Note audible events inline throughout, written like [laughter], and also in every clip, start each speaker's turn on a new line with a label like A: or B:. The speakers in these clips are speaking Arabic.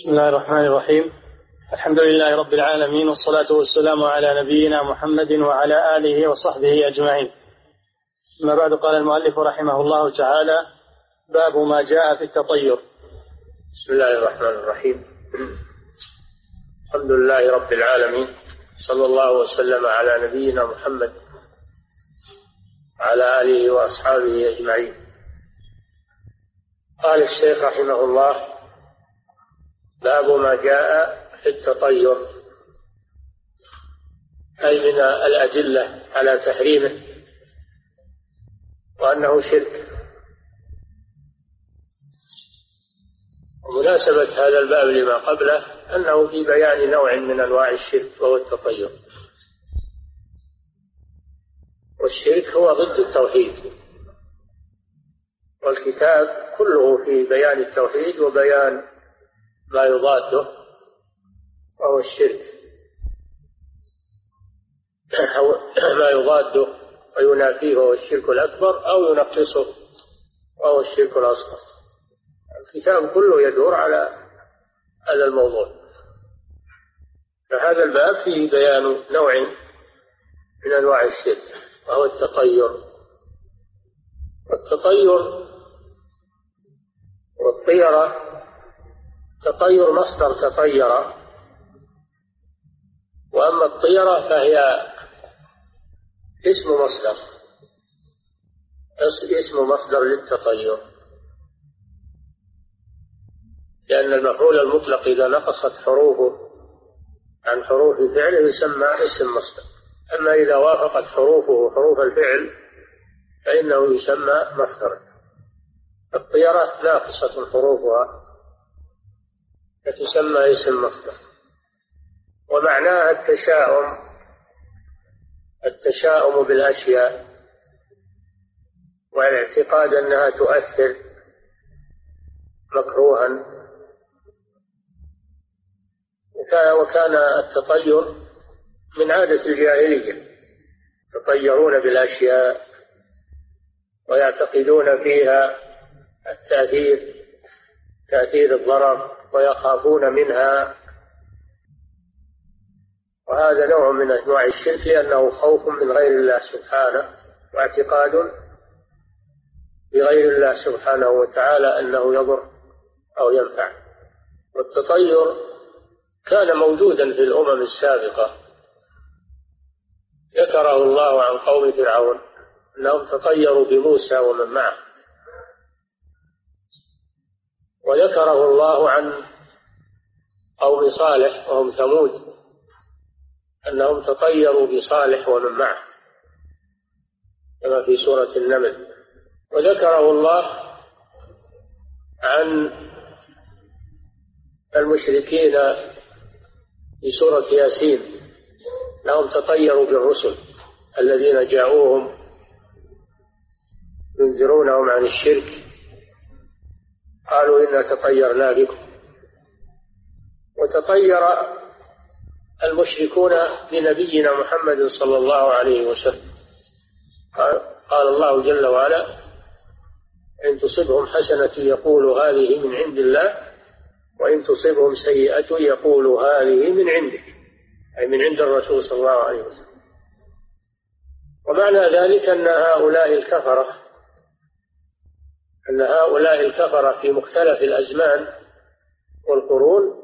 A: بسم الله الرحمن الرحيم. الحمد لله رب العالمين والصلاة والسلام على نبينا محمد وعلى آله وصحبه أجمعين. أما بعد قال المؤلف رحمه الله تعالى باب ما جاء في التطير.
B: بسم الله الرحمن الرحيم. الحمد لله رب العالمين صلى الله وسلم على نبينا محمد وعلى آله وأصحابه أجمعين. قال الشيخ رحمه الله باب ما جاء في التطير أي من الأدلة على تحريمه وأنه شرك. ومناسبة هذا الباب لما قبله أنه في بيان نوع من أنواع الشرك وهو التطير. والشرك هو ضد التوحيد. والكتاب كله في بيان التوحيد وبيان ما يضاده وهو الشرك. أو ما يضاده وينافيه وهو الشرك الأكبر أو ينقصه وهو الشرك الأصغر. الكتاب كله يدور على هذا الموضوع. فهذا الباب فيه بيان نوع من أنواع الشرك وهو التطير. والتطير والطيرة تطير مصدر تطير. وأما الطيرة فهي اسم مصدر. اسم مصدر للتطير. لأن المفعول المطلق إذا نقصت حروفه عن حروف فعله يسمى اسم مصدر. أما إذا وافقت حروفه حروف الفعل فإنه يسمى مصدرا الطيرة ناقصة حروفها. فتسمى اسم مصدر. ومعناها التشاؤم التشاؤم بالأشياء والاعتقاد أنها تؤثر مكروها. وكان التطير من عادة الجاهلية يتطيرون بالأشياء ويعتقدون فيها التأثير. تأثير الضرر ويخافون منها. وهذا نوع من أنواع الشرك لأنه خوف من غير الله سبحانه واعتقاد بغير الله سبحانه وتعالى أنه يضر أو ينفع. والتطير كان موجودا في الأمم السابقة. ذكره الله عن قوم فرعون أنهم تطيروا بموسى ومن معه. وذكره الله عن قوم صالح وهم ثمود أنهم تطيروا بصالح ومن معه كما في سورة النمل. وذكره الله عن المشركين في سورة ياسين أنهم تطيروا بالرسل الذين جاءوهم ينذرونهم عن الشرك. قالوا إنا تطيرنا بكم وتطير المشركون بنبينا محمد صلى الله عليه وسلم. قال, الله جل وعلا إن تصبهم حسنة يقول هذه من عند الله وإن تصبهم سيئة يقول هذه من عندك. أي من عند الرسول صلى الله عليه وسلم. ومعنى ذلك أن هؤلاء الكفرة أن هؤلاء الكفرة في مختلف الأزمان والقرون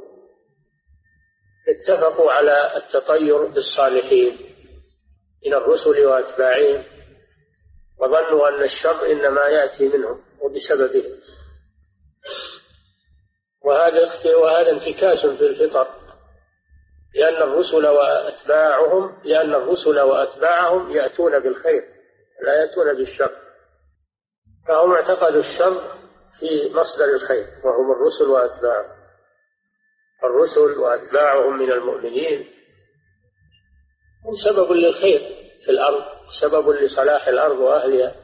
B: اتفقوا على التطير بالصالحين من الرسل وأتباعهم وظنوا أن الشر إنما يأتي منهم وبسببهم. وهذا وهذا انتكاس في الفطر لأن الرسل وأتباعهم لأن الرسل وأتباعهم يأتون بالخير لا يأتون بالشر. فهم اعتقدوا الشر في مصدر الخير وهم الرسل وأتباعهم. الرسل وأتباعهم من المؤمنين. هم سبب للخير في الأرض سبب لصلاح الأرض وأهلها.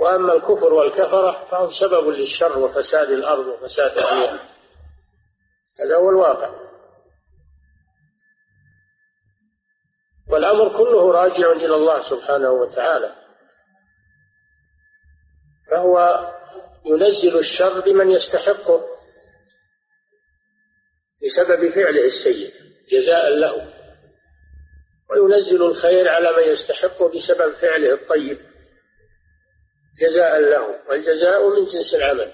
B: وأما الكفر والكفرة فهم سبب للشر وفساد الأرض وفساد أهلها. هذا هو الواقع. والأمر كله راجع إلى الله سبحانه وتعالى. فهو ينزل الشر بمن يستحقه بسبب فعله السيء جزاء له. وينزل الخير على من يستحقه بسبب فعله الطيب جزاء له. والجزاء من جنس العمل.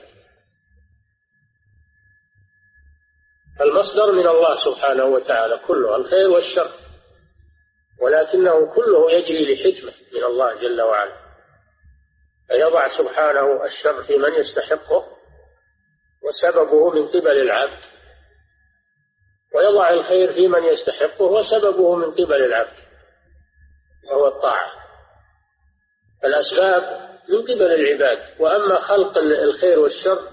B: المصدر من الله سبحانه وتعالى كله الخير والشر ولكنه كله يجري لحكمة من الله جل وعلا. فيضع سبحانه الشر في من يستحقه وسببه من قبل العبد. ويضع الخير في من يستحقه وسببه من قبل العبد وهو الطاعة. الأسباب من قبل العباد وأما خلق الخير والشر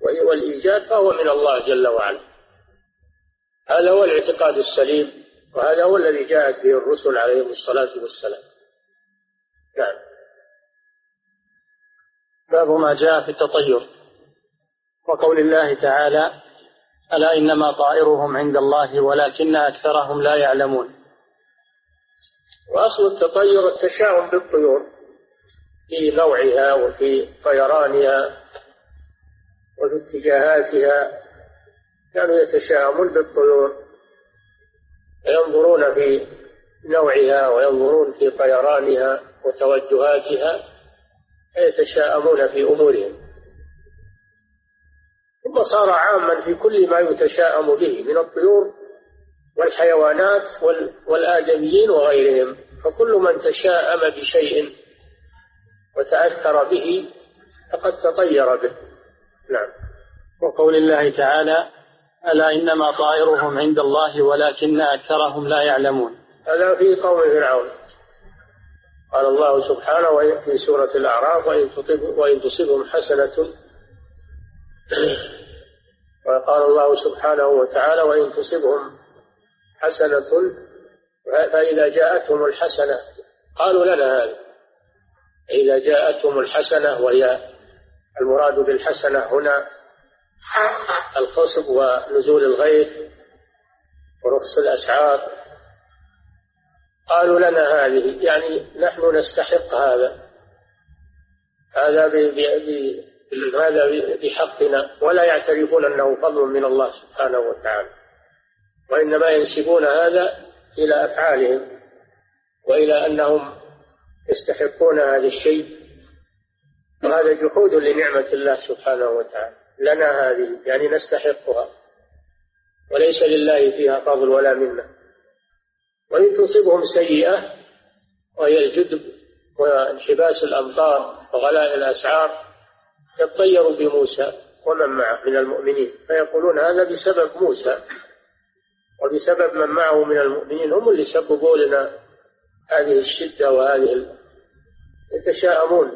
B: والإيجاد فهو من الله جل وعلا. هذا هو الاعتقاد السليم وهذا هو الذي جاءت به الرسل عليهم الصلاة والسلام. نعم.
A: باب ما جاء في التطير وقول الله تعالى ألا إنما طائرهم عند الله ولكن أكثرهم لا يعلمون.
B: وأصل التطير التشاؤم بالطيور في نوعها وفي طيرانها وفي اتجاهاتها كانوا يتشاءمون بالطيور وينظرون في نوعها وينظرون في طيرانها وتوجهاتها. فيتشاءمون في أمورهم. ثم صار عاما في كل ما يتشاءم به من الطيور والحيوانات والآدميين وغيرهم. فكل من تشاءم بشيء وتأثر به فقد تطير به. نعم.
A: وقول الله تعالى ألا إنما طائرهم عند الله ولكن أكثرهم لا يعلمون.
B: هذا في قوم فرعون. قال الله سبحانه في سورة الأعراف وإن, وإن تصبهم حسنة. [clears throat] وقال الله سبحانه وتعالى وإن تصبهم حسنة فإذا جاءتهم الحسنة قالوا لنا هذا إذا جاءتهم الحسنة وهي المراد بالحسنة هنا الخصب ونزول الغيث ورخص الأسعار. قالوا لنا هذه يعني نحن نستحق هذا. هذا هذا بحقنا ولا يعترفون أنه فضل من الله سبحانه وتعالى. وإنما ينسبون هذا إلى أفعالهم وإلى أنهم يستحقون هذا الشيء. وهذا جحود لنعمة الله سبحانه وتعالى. لنا هذه يعني نستحقها. وليس لله فيها فضل ولا منة. وإن تصبهم سيئة وهي الجدب وانحباس الأمطار وغلاء الأسعار يطيروا بموسى ومن معه من المؤمنين. فيقولون هذا بسبب موسى وبسبب من معه من المؤمنين. هم اللي سببوا لنا هذه الشدة وهذه يتشاءمون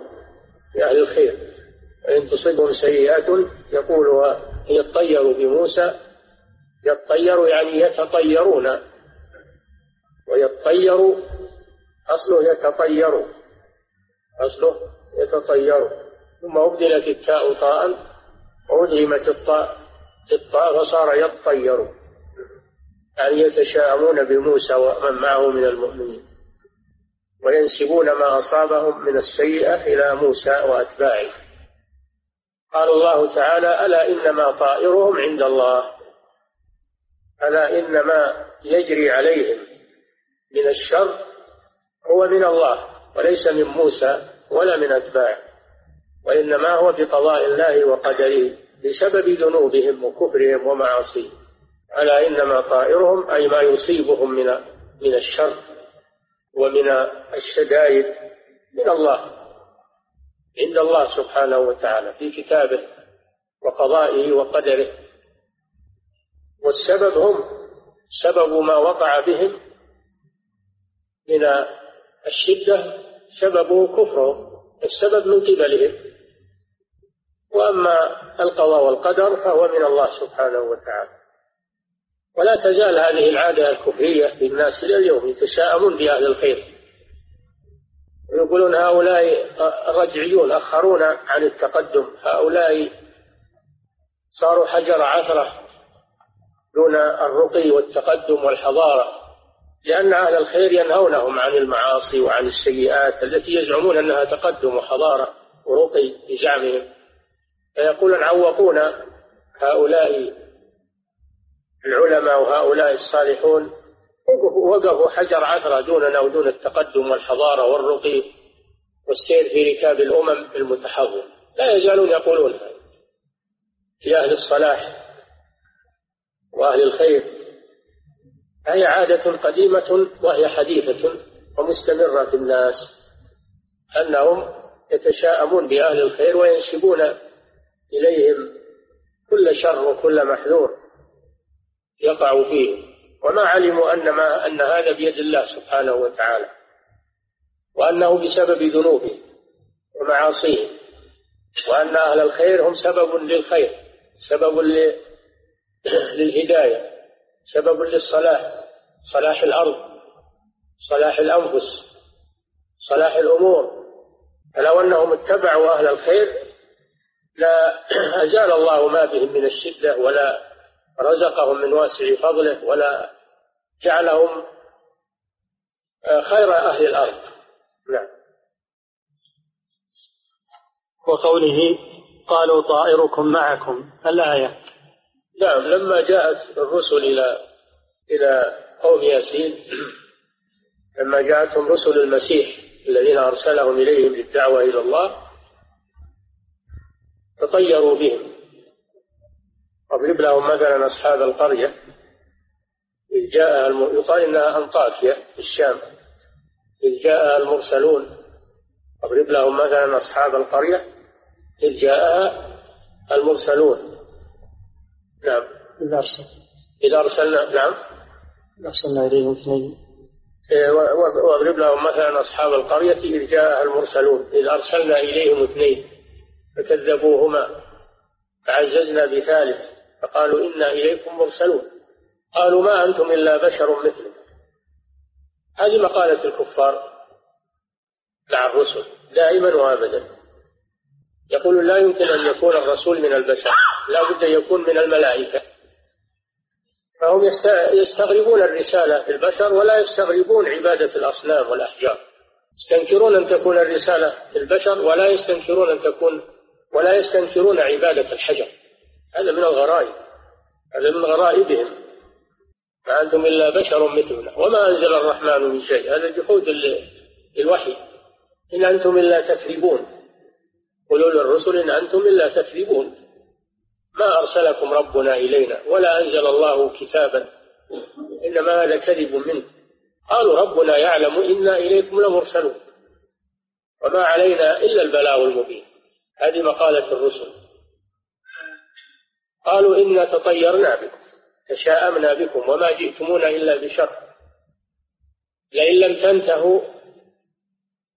B: بأهل الخير. وإن تصبهم سيئة يقول يطيروا بموسى يطير يعني يتطيرون. ويطير أصله يتطير. أصله يتطير. ثم أبدلت التاء طاء وأدغمت الطاء. الطاء فصار يطير. يعني يتشاءمون بموسى ومن معه من المؤمنين. وينسبون ما أصابهم من السيئة إلى موسى وأتباعه. قال الله تعالى ألا إنما طائرهم عند الله. ألا إنما يجري عليهم. من الشر هو من الله وليس من موسى ولا من أتباعه وإنما هو بقضاء الله وقدره بسبب ذنوبهم وكفرهم ومعاصيهم. ألا إنما طائرهم أي ما يصيبهم من من الشر ومن الشدائد من الله. عند الله سبحانه وتعالى في كتابه وقضائه وقدره. والسبب هم سبب ما وقع بهم من الشدة سببه كفرهم السبب من قبلهم. وأما القضاء والقدر فهو من الله سبحانه وتعالى. ولا تزال هذه العادة الكفرية في الناس إلى اليوم يتشاءمون بأهل الخير. يقولون هؤلاء رجعيون أخرونا عن التقدم. هؤلاء صاروا حجر عثرة دون الرقي والتقدم والحضارة. لأن أهل الخير ينهونهم عن المعاصي وعن السيئات التي يزعمون أنها تقدم وحضارة ورقي بزعمهم فيقولون عوقونا هؤلاء العلماء وهؤلاء الصالحون وقفوا حجر عثرة دوننا ودون التقدم والحضارة والرقي والسير في ركاب الأمم المتحضرة لا يزالون يقولون في أهل الصلاح وأهل الخير. هي عادة قديمة وهي حديثة ومستمرة في الناس أنهم يتشاءمون بأهل الخير وينسبون إليهم كل شر وكل محذور يقع فيه. وما علموا أن ما أن هذا بيد الله سبحانه وتعالى وأنه بسبب ذنوبه ومعاصيه وأن أهل الخير هم سبب للخير سبب للهداية. سبب للصلاح صلاح الأرض صلاح الأنفس صلاح الأمور. فلو أنهم اتبعوا أهل الخير لا [clears throat] أزال الله ما بهم من الشدة ولا رزقهم من واسع فضله ولا جعلهم خير أهل الأرض. نعم.
A: وقوله قالوا طائركم معكم الآية
B: نعم لما جاءت الرسل إلى إلى قوم ياسين [clears throat] لما جاءتهم رسل المسيح الذين أرسلهم إليهم للدعوة إلى الله تطيروا بهم. واضرب لهم مثلا أصحاب القرية إذ جاء الم... يقال إنها أنطاكيا في الشام إذ جاء المرسلون اضرب لهم مثلا أصحاب القرية إذ جاءها المرسلون. نعم.
A: إذا أرسل
B: إذا أرسلنا نعم.
A: أرسلنا إليهم اثنين
B: إيه، واضرب لهم مثلا أصحاب القرية إذ جاءها المرسلون. إذ أرسلنا إليهم اثنين فكذبوهما فعززنا بثالث فقالوا إنا إليكم مرسلون. قالوا ما أنتم إلا بشر مثلكم هذه مقالة الكفار مع الرسل دائما وابدا. يقول لا يمكن أن يكون الرسول من البشر. لا بد يكون من الملائكة. فهم يستغربون الرسالة في البشر ولا يستغربون عبادة الأصنام والأحجار. يستنكرون أن تكون الرسالة في البشر ولا يستنكرون أن تكون ولا يستنكرون عبادة الحجر. هذا من الغرائب. هذا من غرائبهم. ما أنتم إلا بشر مثلنا. وما أنزل الرحمن من شيء. هذا جحود للوحي. إن أنتم إلا تكذبون. قولوا للرسل إن أنتم إلا تكذبون. ما أرسلكم ربنا إلينا ولا أنزل الله كتابا إنما هذا كذب منه. قالوا ربنا يعلم إنا إليكم لمرسلون. وما علينا إلا البلاغ المبين. هذه مقالة الرسل. قالوا إنا تطيرنا بكم تشاءمنا بكم وما جئتمونا إلا بشر. لئن لم تنتهوا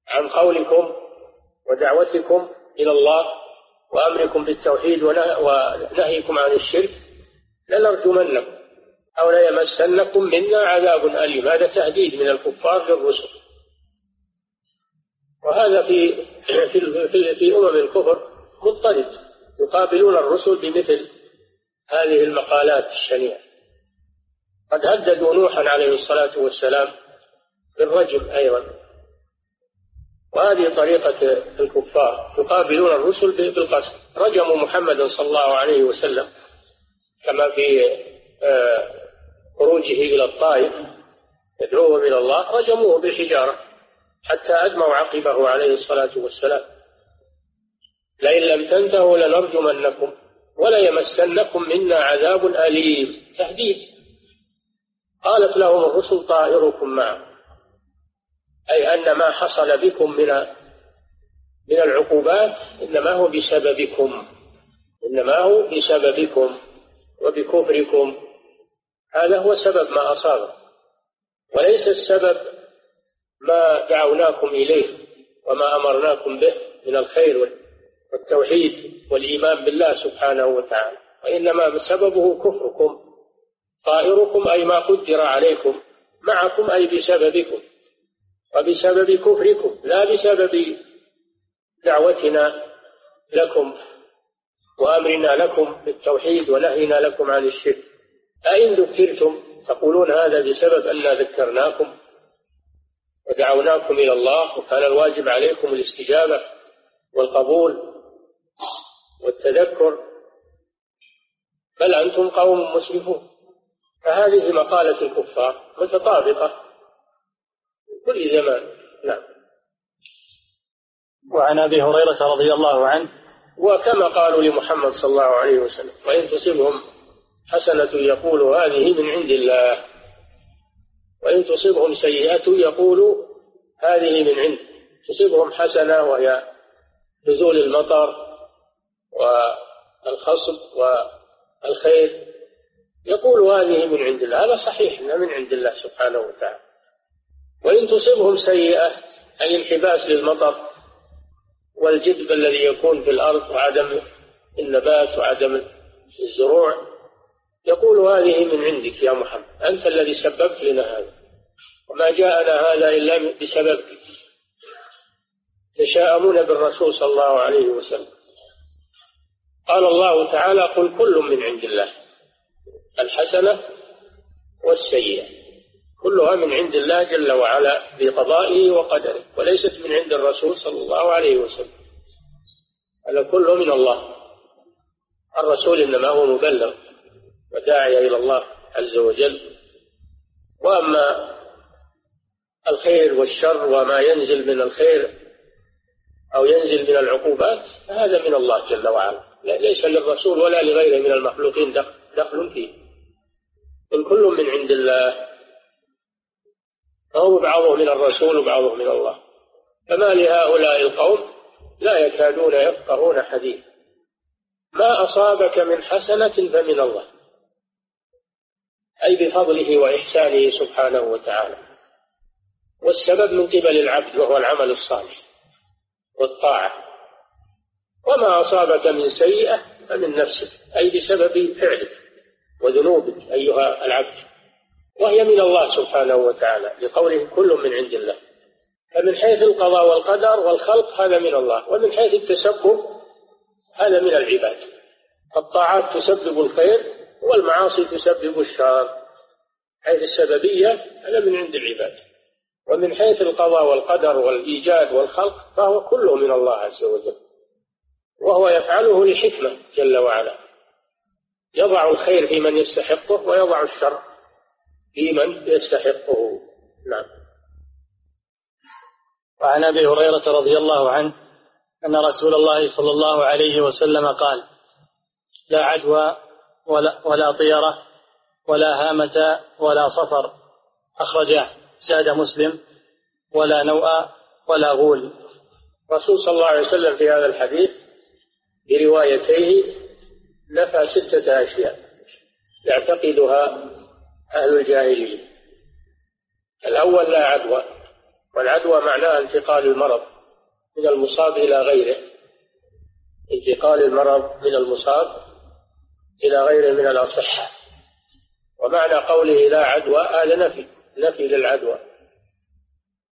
B: عن قولكم ودعوتكم إلى الله وأمركم بالتوحيد ونهيكم عن الشرك لنرجمنكم أو ليمسنكم منا عذاب أليم. هذا تهديد من الكفار للرسل. وهذا في في في, في أمم الكفر مضطرد. يقابلون الرسل بمثل هذه المقالات الشنيعة. قد هددوا نوحا عليه الصلاة والسلام بالرجم أيضا. وهذه طريقة الكفار يقابلون الرسل بالقسم رجموا محمدا صلى الله عليه وسلم كما في آه، خروجه إلى الطائف يدعوهم إلى الله رجموه بالحجارة حتى أدموا عقبه عليه الصلاة والسلام. لئن لم تنتهوا لنرجمنكم وليمسنكم منا عذاب أليم. تهديد. قالت لهم الرسل طائركم معكم. أي أن ما حصل بكم من من العقوبات إنما هو بسببكم. إنما هو بسببكم وبكفركم. هذا هو سبب ما أصاب وليس السبب ما دعوناكم إليه وما أمرناكم به من الخير والتوحيد والإيمان بالله سبحانه وتعالى. وإنما سببه كفركم. طائركم أي ما قدر عليكم. معكم أي بسببكم. وبسبب كفركم لا بسبب دعوتنا لكم وأمرنا لكم بالتوحيد ونهينا لكم عن الشرك. أئن ذكرتم تقولون هذا بسبب أننا ذكرناكم ودعوناكم إلى الله وكان الواجب عليكم الاستجابة والقبول والتذكر. بل أنتم قوم مسرفون. فهذه مقالة الكفار متطابقة. كل زمان. نعم.
A: وعن أبي هريرة رضي الله عنه
B: وكما قالوا لمحمد صلى الله عليه وسلم وإن تصبهم حسنة يقول هذه من عند الله وإن تصبهم سيئة يقول هذه من عند. تصيبهم حسنة وهي نزول المطر والخصب والخير يقول هذه من عند الله. هذا صحيح إنها من عند الله سبحانه وتعالى. وإن تصبهم سيئة أي انحباس للمطر والجدب الذي يكون في الأرض وعدم النبات وعدم الزروع يقول هذه من عندك يا محمد. أنت الذي سببت لنا هذا. وما جاءنا هذا إلا بسببك. تشاءمون بالرسول صلى الله عليه وسلم. قال الله تعالى قل كل من عند الله الحسنة والسيئة. كلها من عند الله جل وعلا بقضائه وقدره وليست من عند الرسول صلى الله عليه وسلم. هذا كله من الله. الرسول إنما هو مبلغ وداعي إلى الله عز وجل. وأما الخير والشر وما ينزل من الخير أو ينزل من العقوبات فهذا من الله جل وعلا. ليس للرسول ولا لغيره من المخلوقين دخل فيه. قل كل من عند الله فهو بعضه من الرسول وبعضه من الله. فما لهؤلاء القوم لا يكادون يفقهون حديثا ما أصابك من حسنة فمن الله. أي بفضله وإحسانه سبحانه وتعالى. والسبب من قبل العبد وهو العمل الصالح والطاعة. وما أصابك من سيئة فمن نفسك أي بسبب فعلك وذنوبك أيها العبد. وهي من الله سبحانه وتعالى لقوله كل من عند الله. فمن حيث القضاء والقدر والخلق هذا من الله ومن حيث التسبب هذا من العباد. الطاعات تسبب الخير والمعاصي تسبب الشر. حيث السببية هذا من عند العباد. ومن حيث القضاء والقدر والإيجاد والخلق فهو كله من الله عز وجل. وهو يفعله لحكمة جل وعلا. يضع الخير في من يستحقه ويضع الشر في من يستحقه. نعم.
A: وعن أبي هريرة رضي الله عنه أن رسول الله صلى الله عليه وسلم قال لا عدوى ولا, ولا طيرة ولا هامة ولا صفر. اخرجه زاد مسلم ولا نوء ولا غول.
B: الرسول صلى الله عليه وسلم في هذا الحديث بروايتيه نفى ستة أشياء يعتقدها أهل الجاهلية. الأول لا عدوى والعدوى معناها انتقال المرض من المصاب إلى غيره. انتقال المرض من المصاب إلى غيره من الأصحة ومعنى قوله لا عدوى هذا نفي نفي للعدوى.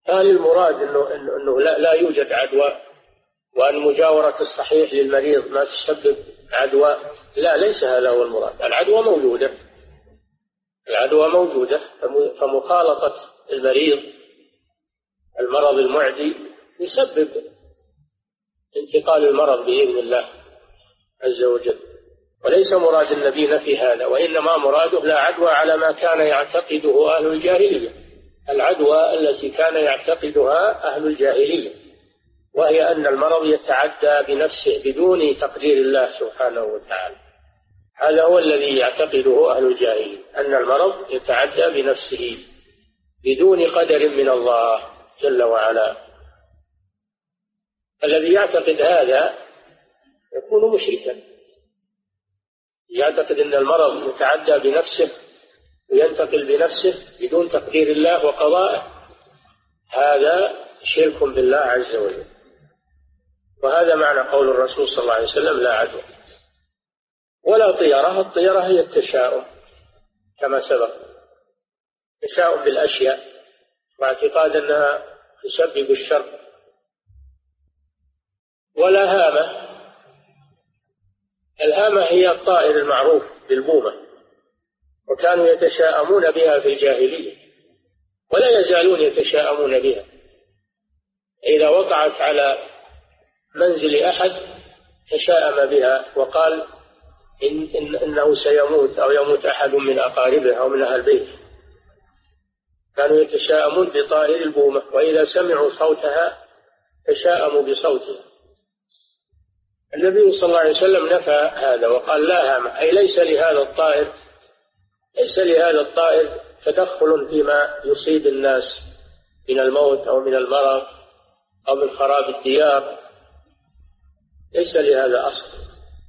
B: هل المراد إنه, إنه لا, لا يوجد عدوى وأن مجاورة الصحيح للمريض ما تسبب عدوى لا ليس هذا هو المراد. العدوى موجودة. العدوى موجودة فمخالطة المريض المرض المعدي يسبب انتقال المرض بإذن الله عز وجل. وليس مراد النبي نفي هذا وإنما مراده لا عدوى على ما كان يعتقده أهل الجاهلية. العدوى التي كان يعتقدها أهل الجاهلية. وهي أن المرض يتعدى بنفسه بدون تقدير الله سبحانه وتعالى. هذا هو الذي يعتقده أهل الجاهلية أن المرض يتعدى بنفسه بدون قدر من الله جل وعلا. الذي يعتقد هذا يكون مشركا. يعتقد أن المرض يتعدى بنفسه وينتقل بنفسه بدون تقدير الله وقضائه هذا شرك بالله عز وجل. وهذا معنى قول الرسول صلى الله عليه وسلم لا عدوى. ولا طيرة الطيرة هي التشاؤم كما سبق. تشاؤم بالأشياء واعتقاد أنها تسبب الشر. ولا هامة الهامة هي الطائر المعروف بالبومة وكانوا يتشاءمون بها في الجاهلية ولا يزالون يتشاءمون بها. إذا وقعت على منزل أحد تشاءم بها وقال إن, إن إنه سيموت أو يموت أحد من أقاربه أو من أهل بيته. كانوا يتشاءمون بطائر البومة وإذا سمعوا صوتها تشاءموا بصوتها. النبي صلى الله عليه وسلم نفى هذا وقال لا هام أي ليس لهذا الطائر ليس لهذا الطائر تدخل فيما يصيب الناس من الموت أو من المرض أو من خراب الديار. ليس لهذا أصل.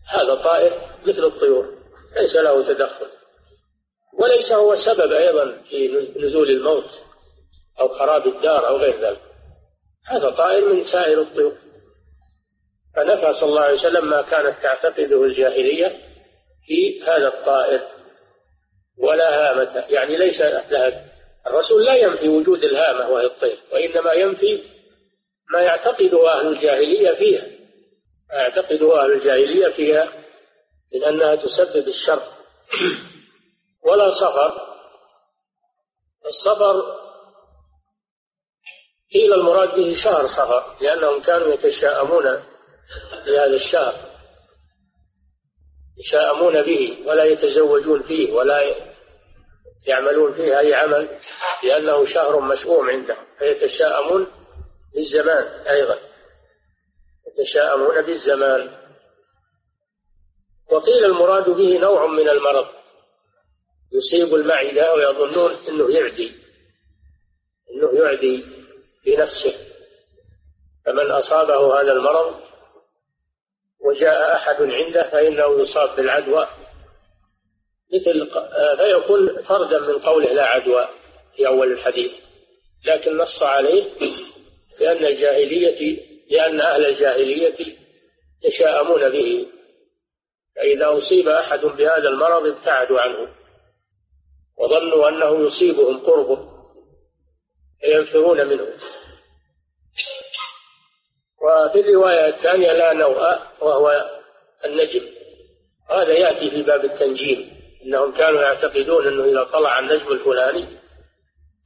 B: هذا طائر مثل الطيور ليس له تدخل. وليس هو سبب أيضا في نزول الموت أو خراب الدار أو غير ذلك. هذا طائر من سائر الطيور. فنفى صلى الله عليه وسلم ما كانت تعتقده الجاهلية في هذا الطائر. ولا هامة يعني ليس لها الرسول لا ينفي وجود الهامة وهي الطير وإنما ينفي ما يعتقده أهل الجاهلية فيها. ما يعتقده أهل الجاهلية فيها من أنها تسبب الشر. ولا صفر الصفر قيل المراد به شهر صفر لأنهم كانوا يتشاءمون بهذا الشهر. يتشاءمون به ولا يتزوجون فيه ولا يعملون فيه أي عمل لأنه شهر مشؤوم عندهم فيتشاءمون بالزمان أيضا. يتشاءمون بالزمان. وقيل المراد به نوع من المرض. يصيب المعدة ويظنون أنه يعدي. أنه يعدي بنفسه. فمن أصابه هذا المرض وجاء أحد عنده فإنه يصاب بالعدوى. مثل فيكون فردا من قوله لا عدوى في أول الحديث. لكن نص عليه لأن الجاهلية لأن أهل الجاهلية يتشاءمون به. فإذا أصيب أحد بهذا المرض ابتعدوا عنه وظنوا أنه يصيبهم قربه فينفرون منه. وفي الرواية الثانية لا نوء وهو النجم. هذا يأتي في باب التنجيم. إنهم كانوا يعتقدون أنه إذا طلع النجم الفلاني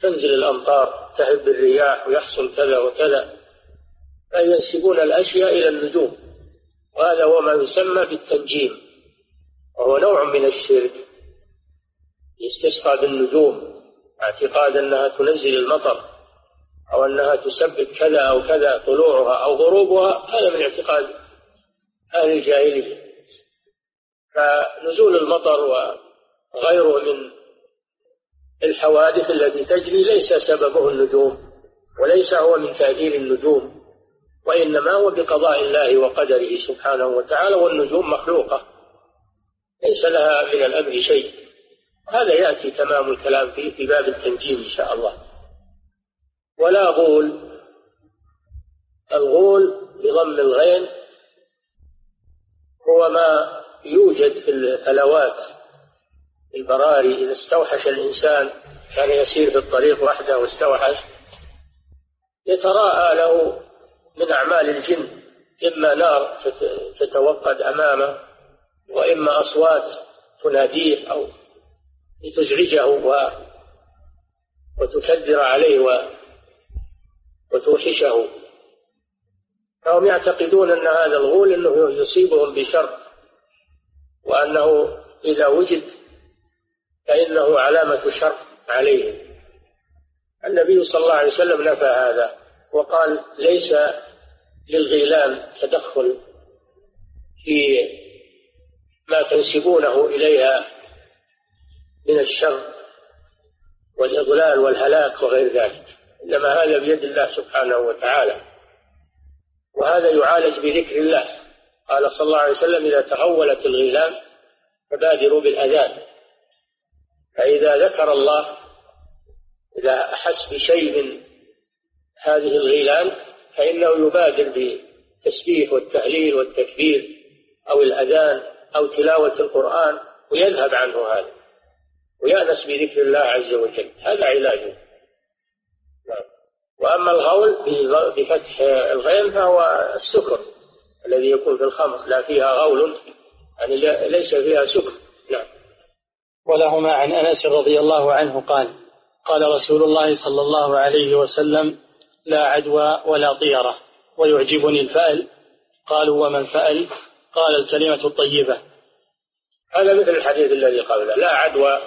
B: تنزل الأمطار تهب الرياح ويحصل كذا وكذا. فينسبون الأشياء إلى النجوم. وهذا هو ما يسمى بالتنجيم وهو نوع من الشرك يستسقى بالنجوم اعتقاد أنها تنزل المطر أو أنها تسبب كذا أو كذا طلوعها أو غروبها هذا من اعتقاد أهل الجاهلية. فنزول المطر وغيره من الحوادث التي تجري ليس سببه النجوم وليس هو من تأثير النجوم. وإنما هو بقضاء الله وقدره سبحانه وتعالى والنجوم مخلوقة. ليس لها من الأمر شيء. هذا يأتي تمام الكلام فيه في باب التنجيم إن شاء الله. ولا غول الغول بضم الغين هو ما يوجد في الفلوات البراري إذا استوحش الإنسان كان يسير في الطريق وحده واستوحش يتراءى له من أعمال الجن إما نار تتوقد أمامه وإما أصوات تناديه أو لتزعجه و وتكدر عليه و وتوحشه. فهم يعتقدون أن هذا الغول أنه يصيبهم بشر وأنه إذا وجد فإنه علامة شر عليهم. النبي صلى الله عليه وسلم نفى هذا وقال ليس للغيلان تدخل في ما تنسبونه إليها من الشر والإضلال والهلاك وغير ذلك. إنما هذا بيد الله سبحانه وتعالى. وهذا يعالج بذكر الله. قال صلى الله عليه وسلم إذا تغولت الغيلان فبادروا بالأذان. فإذا ذكر الله إذا أحس بشيء من هذه الغيلان فإنه يبادر بالتسبيح والتهليل والتكبير أو الأذان أو تلاوة القرآن ويذهب عنه هذا. ويأنس بذكر الله عز وجل. هذا علاجه. نعم. وأما الغول بفتح الغين فهو السكر الذي يكون في الخمر. لا فيها غول يعني ليس فيها سكر. نعم.
A: ولهما عن أنس رضي الله عنه قال قال رسول الله صلى الله عليه وسلم لا عدوى ولا طيرة ويعجبني الفأل. قالوا ومن فأل؟ قال الكلمة الطيبة.
B: هذا مثل الحديث الذي قبله. لا عدوى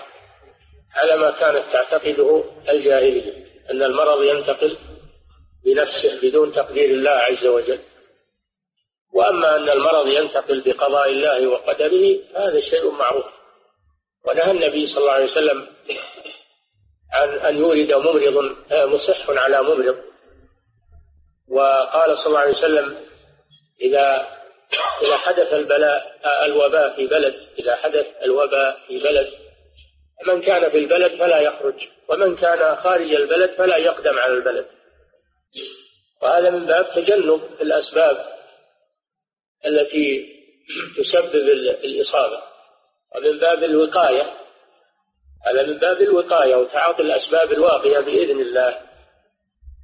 B: على ما كانت تعتقده الجاهلية. أن المرض ينتقل بنفسه بدون تقدير الله عز وجل. وأما أن المرض ينتقل بقضاء الله وقدره هذا شيء معروف. ونهى النبي صلى الله عليه وسلم عن أن يورد ممرض آه، مصح على ممرض. وقال صلى الله عليه وسلم إذا إذا حدث البلاء آه، الوباء في بلد إذا حدث الوباء في بلد من كان في البلد فلا يخرج ومن كان خارج البلد فلا يقدم على البلد. وهذا من باب تجنب الأسباب التي تسبب الإصابة. ومن باب الوقاية هذا من باب الوقاية وتعاطي الأسباب الواقية بإذن الله.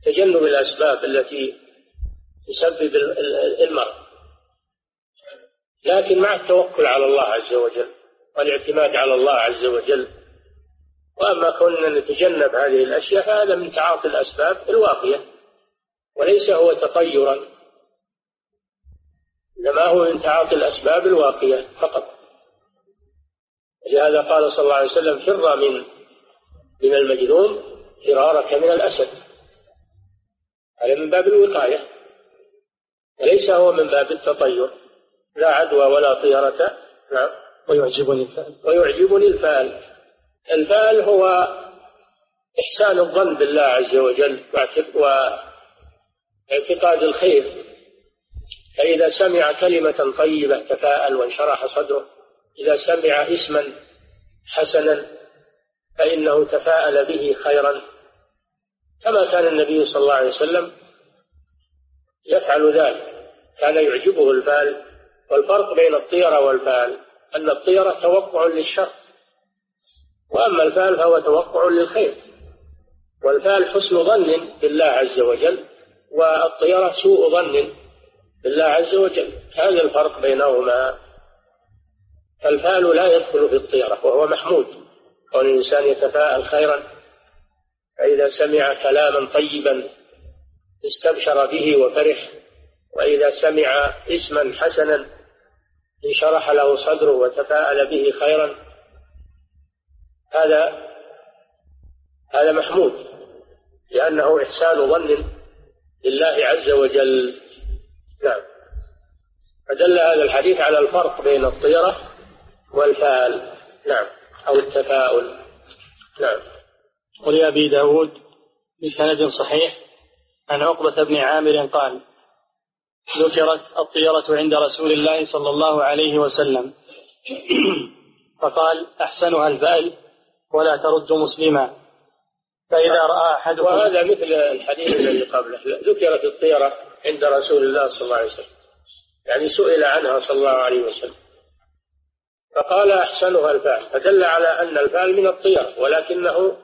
B: تجنب الأسباب التي تسبب المرض. لكن مع التوكل على الله عز وجل والاعتماد على الله عز وجل وأما كنا نتجنب هذه الأشياء فهذا من تعاطي الأسباب الواقية وليس هو تطيرا إنما هو من تعاطي الأسباب الواقية فقط. لهذا قال صلى الله عليه وسلم فر من من المجنون فرارك من الأسد. هذا من باب الوقاية وليس هو من باب التطير لا عدوى ولا طيرة نعم.
A: ويعجبني الفأل
B: ويعجبني الفأل الفأل هو إحسان الظن بالله عز وجل واعتقاد الخير. فإذا سمع كلمة طيبة تفاءل وانشرح صدره إذا سمع اسما حسنا فإنه تفاءل به خيرا. كما كان النبي صلى الله عليه وسلم يفعل ذلك. كان يعجبه الفال والفرق بين الطيرة والفال أن الطيرة توقع للشر وأما الفال فهو توقع للخير. والفال حسن ظن بالله عز وجل والطيرة سوء ظن بالله عز وجل. هذا الفرق بينهما. فالفال لا يدخل في الطيرة وهو محمود. كون الإنسان يتفاءل خيرا فإذا سمع كلاما طيبا استبشر به وفرح وإذا سمع اسما حسنا انشرح له صدره وتفاءل به خيرا. هذا هذا محمود لأنه إحسان ظن لله عز وجل. نعم. فدل هذا الحديث على الفرق بين الطيرة والفال. نعم. أو التفاؤل. نعم.
A: ولأبي داود بسند صحيح عن عقبة بن عامر قال ذكرت الطيرة عند رسول الله صلى الله عليه وسلم. [clears throat] فقال أحسنها الفأل ولا ترد مسلما. فإذا رأى أحدكم
B: وهذا مثل الحديث الذي قبله. ذكرت الطيرة عند رسول الله صلى الله عليه وسلم. يعني سئل عنها صلى الله عليه وسلم. فقال أحسنها الفعل فدل على أن الفعل من الطير ولكنه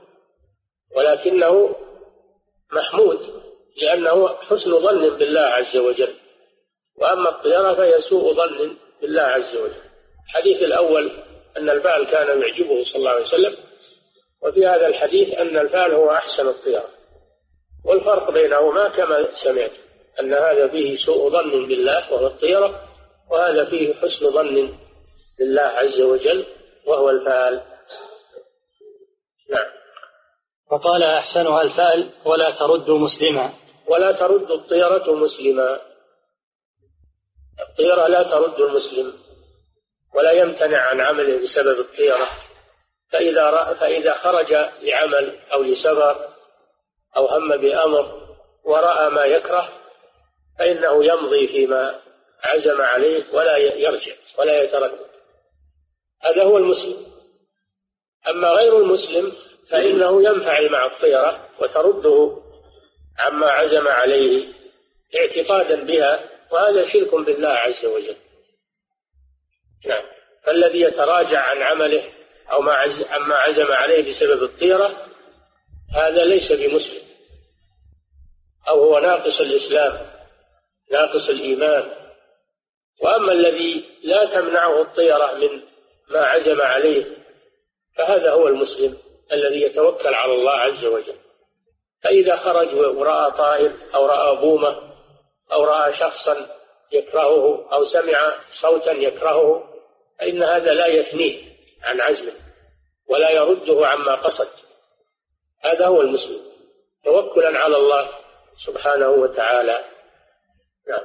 B: ولكنه محمود لأنه حسن ظن بالله عز وجل. وأما الطيرة فهي سوء ظن بالله عز وجل. الحديث الأول أن الفعل كان يعجبه صلى الله عليه وسلم وفي هذا الحديث أن الفعل هو أحسن الطيرة والفرق بينهما كما سمعت أن هذا فيه سوء ظن بالله وهو الطيرة وهذا فيه حسن ظن بالله عز وجل وهو الفال نعم.
A: وقال أحسنها الفال ولا ترد مسلما.
B: ولا ترد الطيرة مسلما. الطيرة لا ترد المسلم. ولا يمتنع عن عمله بسبب الطيرة. فإذا فإذا خرج لعمل أو لسفر أو هم بأمر ورأى ما يكره فإنه يمضي فيما عزم عليه ولا يرجع ولا يتردد. هذا هو المسلم. أما غير المسلم فإنه ينفعل مع الطيرة وترده عما عزم عليه اعتقادا بها وهذا شرك بالله عز وجل. نعم. فالذي يتراجع عن عمله أو ما عما عزم عليه بسبب الطيرة هذا ليس بمسلم. أو هو ناقص الإسلام ناقص الإيمان. وأما الذي لا تمنعه الطيرة من ما عزم عليه فهذا هو المسلم. الذي يتوكل على الله عز وجل. فإذا خرج ورأى طائر أو رأى بومة أو رأى شخصا يكرهه أو سمع صوتا يكرهه فإن هذا لا يثنيه عن عزمه ولا يرده عما قصد. هذا هو المسلم. توكلا على الله سبحانه وتعالى.
A: نعم.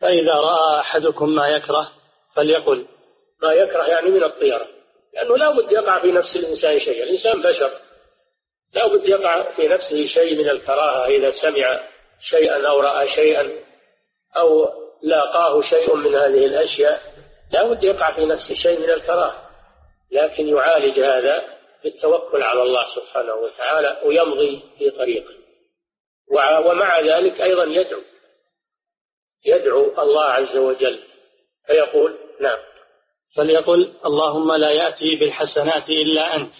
A: فإذا رأى أحدكم ما يكره فليقل.
B: ما يكره يعني من الطيرة. لأنه لا بد يقع في نفس الإنسان شيء الإنسان بشر. لا بد يقع في نفسه شيء من الكراهة إذا سمع شيئا أو رأى شيئا أو لاقاه شيء من هذه الأشياء. لا بد يقع في نفسه شيء من الكراهة. لكن يعالج هذا بالتوكل على الله سبحانه وتعالى ويمضي في طريقه. ومع ذلك أيضا يدعو. يدعو الله عز وجل. فيقول نعم.
A: فليقل اللهم لا يأتي بالحسنات إلا أنت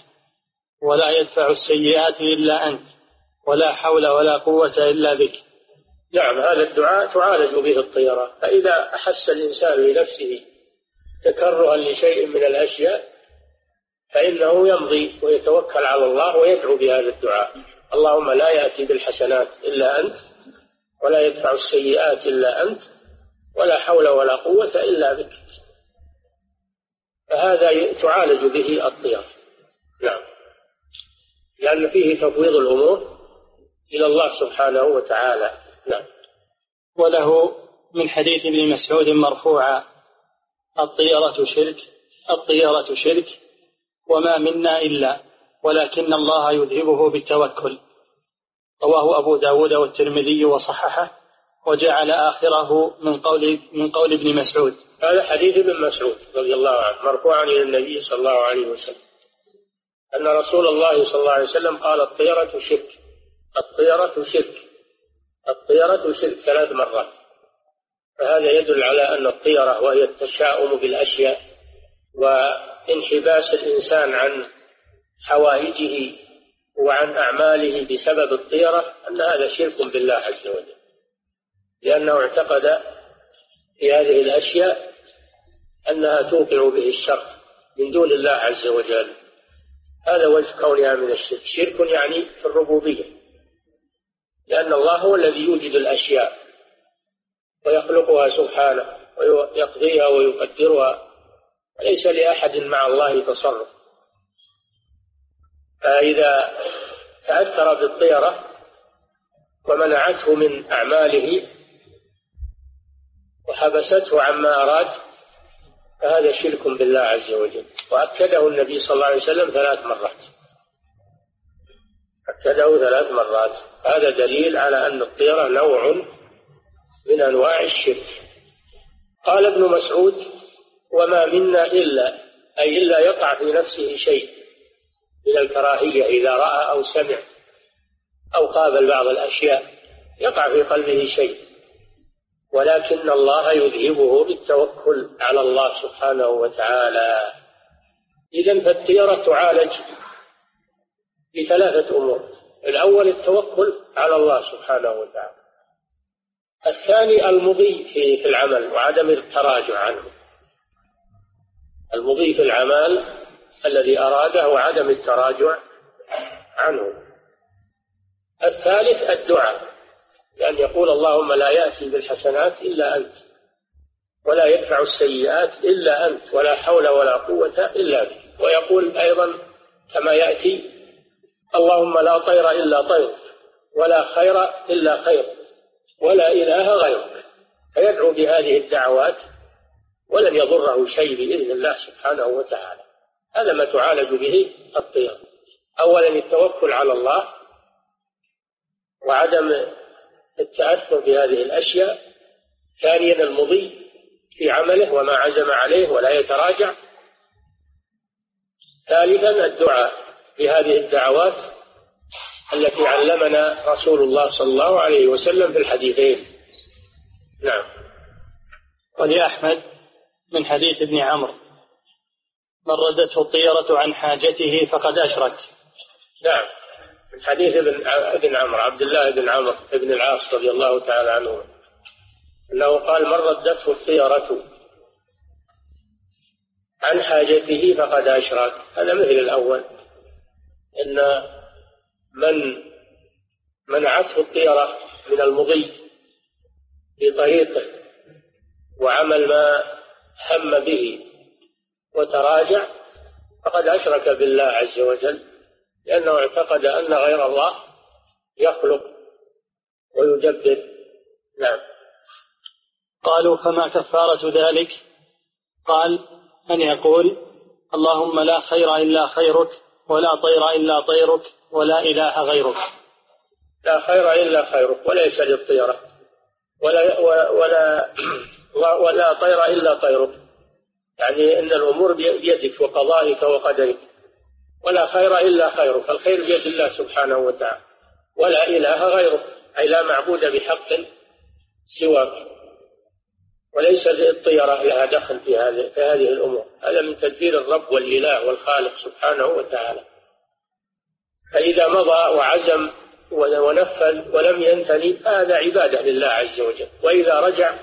A: ولا يدفع السيئات إلا أنت ولا حول ولا قوة إلا بك.
B: نعم هذا الدعاء تعالج به الطيرة فإذا أحس الإنسان لنفسه تكرها لشيء من الأشياء فإنه يمضي ويتوكل على الله ويدعو بهذا الدعاء. اللهم لا يأتي بالحسنات إلا أنت ولا يدفع السيئات إلا أنت ولا حول ولا قوة إلا بك. فهذا تعالج به الطيرة نعم. لأن فيه تفويض الأمور إلى الله سبحانه وتعالى. نعم.
A: وله من حديث ابن مسعود مرفوعا الطيرة شرك الطيرة شرك وما منا إلا ولكن الله يذهبه بالتوكل. رواه أبو داود والترمذي وصححه وجعل آخره من قول من قول ابن مسعود.
B: هذا حديث ابن مسعود رضي الله عنه مرفوعا إلى النبي صلى الله عليه وسلم. أن رسول الله صلى الله عليه وسلم قال الطيرة شرك الطيرة شرك الطيرة شرك ثلاث مرات. فهذا يدل على أن الطيرة وهي التشاؤم بالأشياء وانحباس الإنسان عن حوائجه وعن أعماله بسبب الطيرة أن هذا شرك بالله عز وجل. لأنه اعتقد في هذه الأشياء أنها توقع به الشر من دون الله عز وجل. هذا وجه كونها من الشرك. شرك يعني في الربوبية لأن الله هو الذي يوجد الأشياء ويخلقها سبحانه ويقضيها ويقدرها وليس لأحد مع الله تصرف. فإذا تأثر بالطيرة ومنعته من أعماله وحبسته عما أراد فهذا شرك بالله عز وجل. وأكده النبي صلى الله عليه وسلم ثلاث مرات. أكده ثلاث مرات. هذا دليل على أن الطيرة نوع من أنواع الشرك. قال ابن مسعود وما منا إلا أي إلا يقع في نفسه شيء من الكراهية إذا رأى أو سمع أو قابل بعض الأشياء يقع في قلبه شيء. ولكن الله يذهبه بالتوكل على الله سبحانه وتعالى. إذا فالطيرة تعالج بثلاثة أمور. الأول التوكل على الله سبحانه وتعالى. الثاني المضي في العمل وعدم التراجع عنه. المضي في العمل الذي أراده وعدم التراجع عنه. الثالث الدعاء. بأن يقول اللهم لا يأتي بالحسنات إلا أنت ولا يدفع السيئات إلا أنت ولا حول ولا قوة إلا بك. ويقول أيضا كما يأتي اللهم لا طير إلا طيرك ولا خير إلا خيرك ولا إله غيرك. فيدعو بهذه الدعوات ولن يضره شيء بإذن الله سبحانه وتعالى. هذا ما تعالج به الطير. أولا التوكل على الله وعدم التأثر بهذه الأشياء ثانيا المضي في عمله وما عزم عليه ولا يتراجع. ثالثا الدعاء بهذه الدعوات التي علمنا رسول الله صلى الله عليه وسلم في الحديثين. نعم.
A: ولأحمد من حديث ابن عمرو من ردته الطيرة عن حاجته فقد أشرك.
B: نعم. من حديث ابن ابن عمرو عبد الله بن عمرو بن العاص رضي الله تعالى عنه أنه قال من ردته الطيرة عن حاجته فقد اشرك هذا مثل الأول إن من منعته الطيرة من المضي في طريقه وعمل ما هم به وتراجع فقد أشرك بالله عز وجل. لأنه اعتقد أن غير الله يخلق ويدبر. نعم.
A: قالوا فما كفارة ذلك؟ قال أن يقول اللهم لا خير إلا خيرك ولا طير إلا طيرك ولا إله غيرك.
B: لا خير إلا خيرك وليس للطيرة. ولا ولا [clears throat] ولا طير إلا طيرك. يعني أن الأمور بيدك وقضائك وقدرك. ولا خير إلا خيرك الخير بيد الله سبحانه وتعالى. ولا إله غيرك أي لا معبود بحق سواك. وليس للطيرة لها دخل في هذه الأمور. هذا من تدبير الرب والإله والخالق سبحانه وتعالى. فإذا مضى وعزم ونفذ ولم ينثني هذا عبادة لله عز وجل. وإذا رجع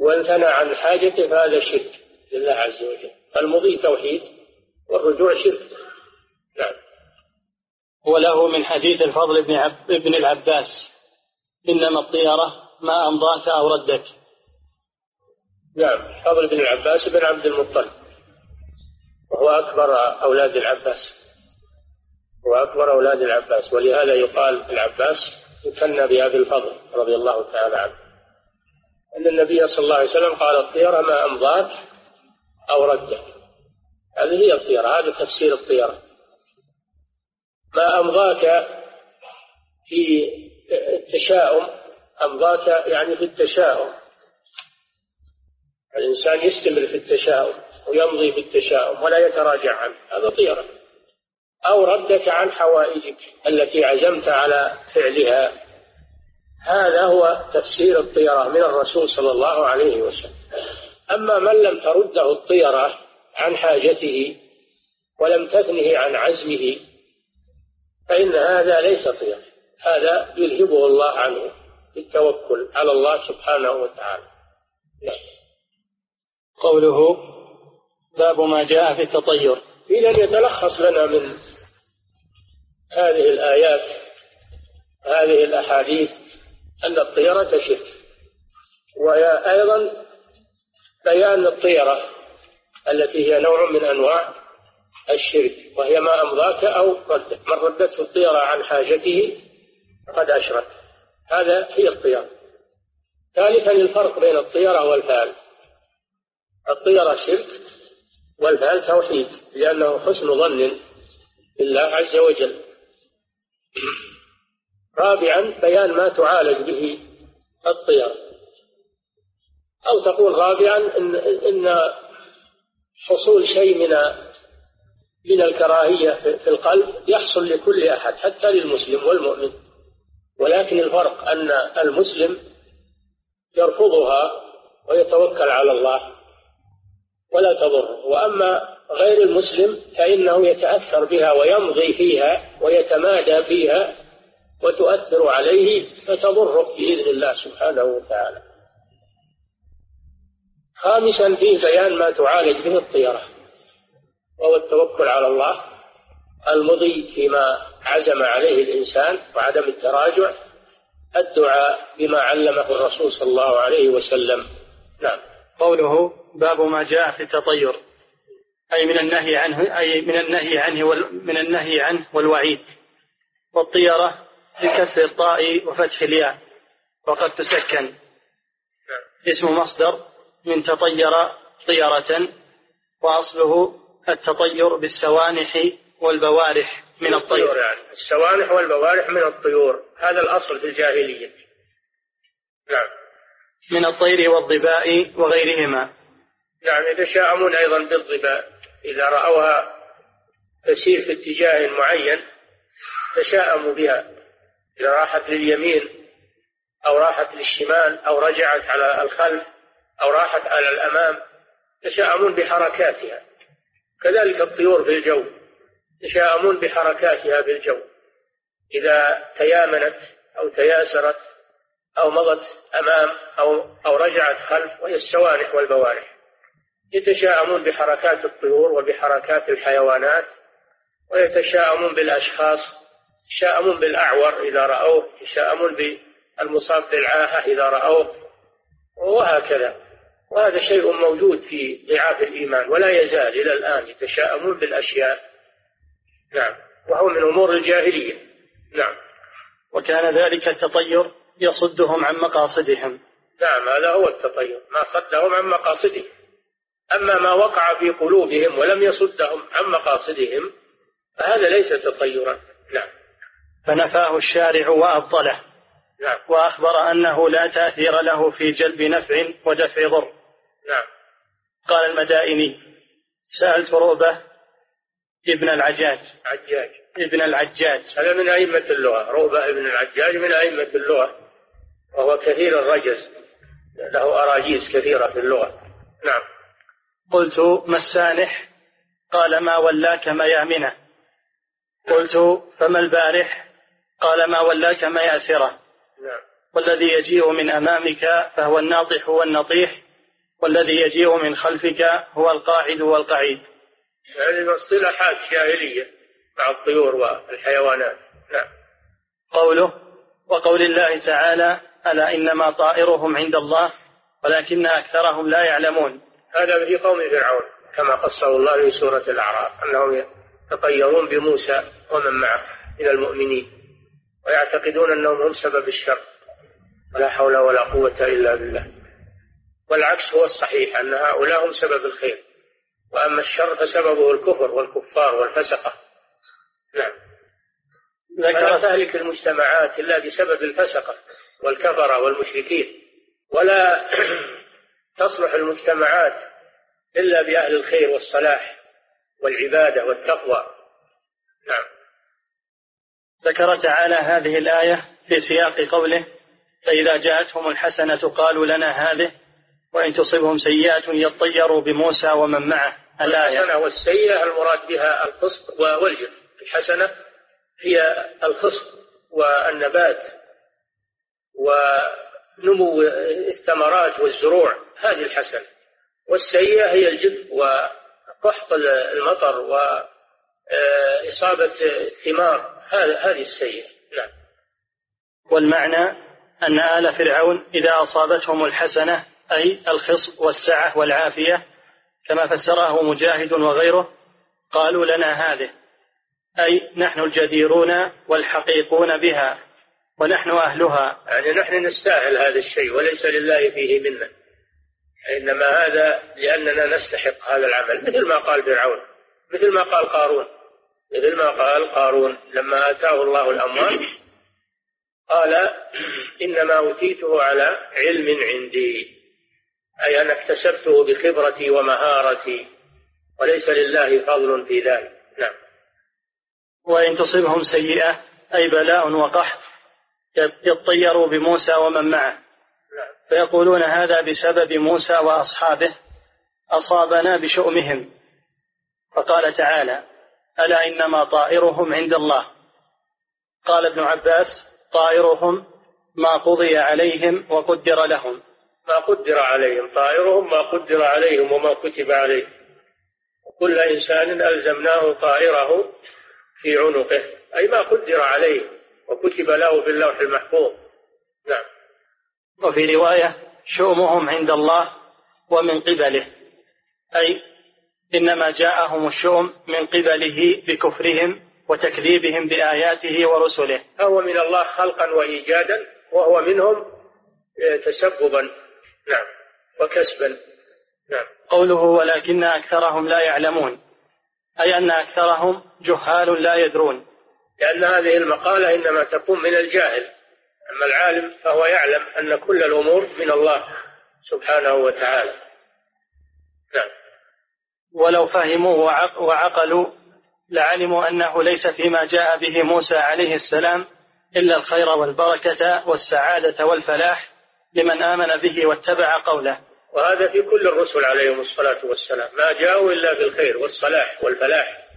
B: وانثنى عن حاجته فهذا شرك لله عز وجل. المضي توحيد والرجوع شرك. نعم.
A: وله من حديث الفضل بن, عب... بن العباس. إنما الطيرة ما أمضاك أو ردك.
B: نعم. فضل بن العباس بن عبد المطلب. وهو أكبر أولاد العباس. هو أكبر أولاد العباس. ولهذا يقال العباس يكنى بأبي الفضل رضي الله تعالى عنه. أن النبي صلى الله عليه وسلم قال الطيرة ما أمضاك أو ردك. هذه هي الطيرة هذا تفسير الطيرة. ما أمضاك في التشاؤم أمضاك يعني في التشاؤم. الإنسان يستمر في التشاؤم ويمضي في التشاؤم ولا يتراجع عنه هذا طيرة. أو ردك عن حوائجك التي عزمت على فعلها. هذا هو تفسير الطيرة من الرسول صلى الله عليه وسلم. أما من لم ترده الطيرة عن حاجته ولم تثنه عن عزمه فإن هذا ليس طيرة هذا يذهبه الله عنه بالتوكل على الله سبحانه وتعالى. نعم.
A: قوله باب ما جاء في التطير.
B: إذا يتلخص لنا من هذه الآيات هذه الأحاديث أن الطيرة شرك. وأيضا بيان الطيرة. التي هي نوع من أنواع الشرك وهي ما أمضاك أو ردك من ردته الطيرة عن حاجته فقد أشرك. هذا هي الطيرة. ثالثا الفرق بين الطيرة والفعل. الطيرة شرك والفعل توحيد لأنه حسن ظن بالله عز وجل. رابعا بيان ما تعالج به الطيرة. أو تقول رابعا إن, إن حصول شيء من من الكراهية في القلب يحصل لكل أحد حتى للمسلم والمؤمن. ولكن الفرق أن المسلم يرفضها ويتوكل على الله ولا تضره. وأما غير المسلم فإنه يتأثر بها ويمضي فيها ويتمادى فيها وتؤثر عليه فتضره بإذن الله سبحانه وتعالى. خامسا فيه بيان ما تعالج به الطيرة وهو التوكل على الله المضي فيما عزم عليه الإنسان وعدم التراجع الدعاء بما علمه الرسول صلى الله عليه وسلم. نعم.
A: قوله باب ما جاء في التطير أي من النهي عنه أي من النهي عنه من النهي عنه والوعيد. والطيرة بكسر الطاء وفتح الياء وقد تسكن. اسم مصدر من تطير طيرة وأصله التطير بالسوانح والبوارح من الطير
B: يعني السوانح والبوارح من الطيور هذا الأصل في الجاهلية. نعم.
A: من الطير والظباء وغيرهما.
B: نعم يتشاءمون أيضا بالظباء إذا رأوها تسير في اتجاه معين تشاءموا بها. إذا راحت لليمين أو راحت للشمال أو رجعت على الخلف أو راحت على الأمام يتشاءمون بحركاتها. كذلك الطيور في الجو يتشاءمون بحركاتها في الجو. إذا تيامنت أو تياسرت أو مضت أمام أو أو رجعت خلف وهي السوانح والبوارح. يتشاءمون بحركات الطيور وبحركات الحيوانات ويتشاءمون بالأشخاص يتشاءمون بالأعور إذا رأوه يتشاءمون بالمصاب بالعاهة إذا رأوه وهكذا. وهذا شيء موجود في ضعاف الإيمان ولا يزال إلى الآن يتشاءمون بالأشياء. نعم. وهو من أمور الجاهلية. نعم.
A: وكان ذلك التطير يصدهم عن مقاصدهم.
B: نعم هذا هو التطير. ما صدهم عن مقاصدهم. أما ما وقع في قلوبهم ولم يصدهم عن مقاصدهم فهذا ليس تطيرا. نعم.
A: فنفاه الشارع وأبطله.
B: نعم.
A: وأخبر أنه لا تأثير له في جلب نفع ودفع ضر.
B: نعم.
A: قال المدائني سألت رؤبة ابن العجاج.
B: عجاج.
A: ابن العجاج.
B: هذا من أئمة اللغة. روبة ابن العجاج من أئمة اللغة. وهو كثير الرجز. له أراجيز كثيرة في اللغة. نعم.
A: قلت ما السانح؟ قال ما ولاك ميامنة. قلت فما البارح؟ قال ما ولاك مياسرة.
B: نعم.
A: والذي يجيء من أمامك فهو الناطح والنطيح. والذي يجيء من خلفك هو القاعد والقعيد.
B: هذه مصطلحات جاهلية مع الطيور والحيوانات. نعم.
A: قوله وقول الله تعالى ألا إنما طائرهم عند الله ولكن أكثرهم لا يعلمون.
B: هذا في قوم فرعون كما قصه الله في سورة الأعراف أنهم يتطيرون بموسى ومن معه من المؤمنين ويعتقدون أنهم هم سبب الشر. ولا حول ولا قوة إلا بالله. والعكس هو الصحيح أن هؤلاء هم سبب الخير. وأما الشر فسببه الكفر والكفار والفسقة. نعم. فلا تهلك المجتمعات إلا بسبب الفسقة والكفرة والمشركين. ولا [clears throat] تصلح المجتمعات إلا بأهل الخير والصلاح والعبادة والتقوى. نعم.
A: ذكر تعالى هذه الآية في سياق قوله فإذا جاءتهم الحسنة قالوا لنا هذه وإن تصبهم سيئة يطيروا بموسى ومن معه.
B: الآية. الحسنة والسيئة المراد بها الخصب والجر الحسنة هي الخصب والنبات ونمو الثمرات والزروع هذه الحسنة. والسيئة هي الجد وقحط المطر وإصابة الثمار هذه السيئة. نعم.
A: والمعنى أن آل فرعون إذا أصابتهم الحسنة أي الخصب والسعة والعافية كما فسره مجاهد وغيره قالوا لنا هذه أي نحن الجديرون والحقيقون بها ونحن أهلها.
B: يعني نحن نستاهل هذا الشيء وليس لله فيه منا إنما هذا لأننا نستحق هذا العمل مثل ما قال فرعون مثل ما قال قارون مثل ما قال قارون لما آتاه الله الأموال قال إنما أوتيته على علم عندي. أي أنا اكتسبته بخبرتي ومهارتي وليس لله فضل في ذلك. نعم.
A: وإن تصبهم سيئة أي بلاء وقحط يطيروا بموسى ومن معه. نعم. فيقولون هذا بسبب موسى وأصحابه أصابنا بشؤمهم. فقال تعالى ألا إنما طائرهم عند الله؟ قال ابن عباس طائرهم ما قضي عليهم وقدر لهم.
B: ما قدر عليهم طائرهم ما قدر عليهم وما كتب عليهم وكل إنسان ألزمناه طائره في عنقه أي ما قدر عليه وكتب له في اللوح المحفوظ. نعم.
A: وفي رواية شؤمهم عند الله ومن قبله أي إنما جاءهم الشؤم من قبله بكفرهم وتكذيبهم بآياته ورسله.
B: هو من الله خلقا وإيجادا وهو منهم تسببا. نعم. وكسبا. نعم.
A: قوله ولكن أكثرهم لا يعلمون أي أن أكثرهم جهال لا يدرون.
B: لأن هذه المقالة إنما تكون من الجاهل أما العالم فهو يعلم أن كل الأمور من الله سبحانه وتعالى. نعم.
A: ولو فهموا وعقلوا لعلموا أنه ليس فيما جاء به موسى عليه السلام إلا الخير والبركة والسعادة والفلاح. لمن آمن به واتبع قوله.
B: وهذا في كل الرسل عليهم الصلاة والسلام. ما جاءوا إلا بالخير والصلاح والفلاح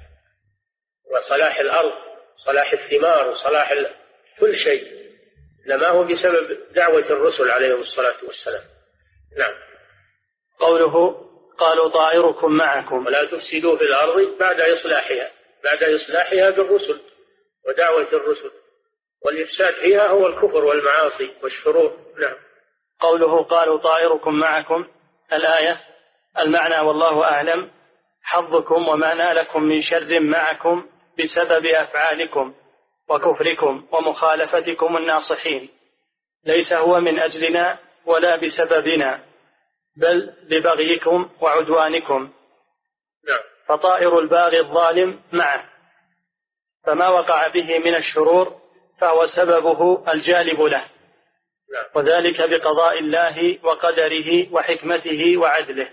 B: وصلاح الأرض صلاح الثمار وصلاح كل شيء. لما هو بسبب دعوة الرسل عليهم الصلاة والسلام. نعم.
A: قوله قالوا طائركم معكم.
B: ولا تفسدوا في الأرض بعد إصلاحها بعد إصلاحها بالرسل ودعوة الرسل. والإفساد فيها هو الكفر والمعاصي والشرور نعم.
A: قوله قالوا طائركم معكم الآية المعنى والله أعلم حظكم وما نالكم من شر معكم بسبب أفعالكم وكفركم ومخالفتكم الناصحين ليس هو من أجلنا ولا بسببنا بل ببغيكم وعدوانكم نعم. فطائر الباغي الظالم معه فما وقع به من الشرور فهو سببه الجالب له. وذلك بقضاء الله وقدره وحكمته وعدله.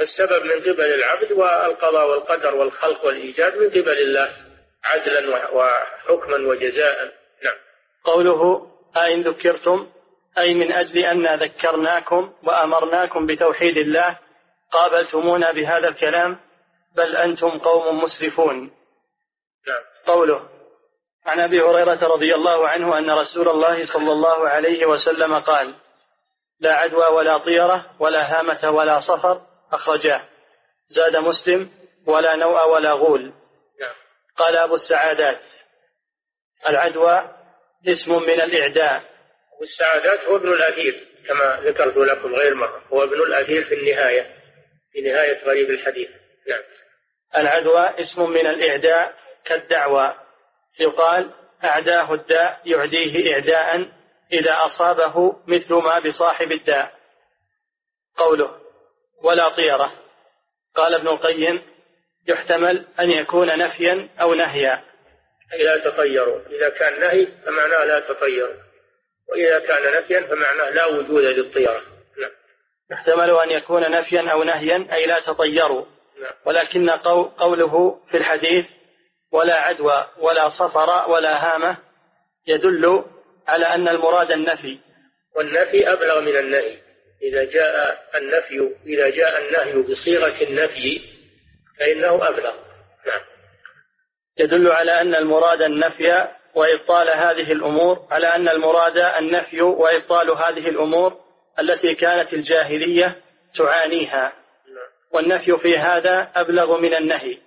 B: السبب من قبل العبد والقضاء والقدر والخلق والإيجاد من قبل الله عدلا وحكما وجزاء. نعم.
A: قوله أئن ذكرتم أي من أجل أن ذكرناكم وأمرناكم بتوحيد الله قابلتمونا بهذا الكلام بل أنتم قوم مسرفون. نعم. قوله عن أبي هريرة رضي الله عنه أن رسول الله صلى الله عليه وسلم قال لا عدوى ولا طيرة ولا هامة ولا صفر أخرجاه. زاد مسلم ولا نوء ولا غول نعم. قال أبو السعادات العدوى اسم من الإعداء
B: والسعادات هو ابن الأثير كما ذكرت لكم غير مرة. هو ابن الأثير في النهاية في نهاية غريب الحديث. نعم.
A: العدوى اسم من الإعداء كالدعوى يقال أعداه الداء يعديه إعداء إذا أصابه مثل ما بصاحب الداء. قوله ولا طيرة. قال ابن القيم يحتمل أن يكون نفيا أو نهيا.
B: لا تطيروا. إذا كان نهي فمعناه لا تطيروا. وإذا كان نفيا فمعناه لا وجود للطيرة. نعم.
A: يحتمل أن يكون نفيا أو نهيا أي لا تطيروا. نعم. ولكن قوله في الحديث ولا عدوى ولا صفر ولا هامة يدل على أن المراد النفي.
B: والنفي أبلغ من النهي. إذا جاء النفي إذا جاء النهي بصيغة النفي فإنه أبلغ. نعم.
A: يدل على أن المراد النفي وإبطال هذه الأمور على أن المراد النفي وإبطال هذه الأمور التي كانت الجاهلية تعانيها. والنفي في هذا أبلغ من النهي.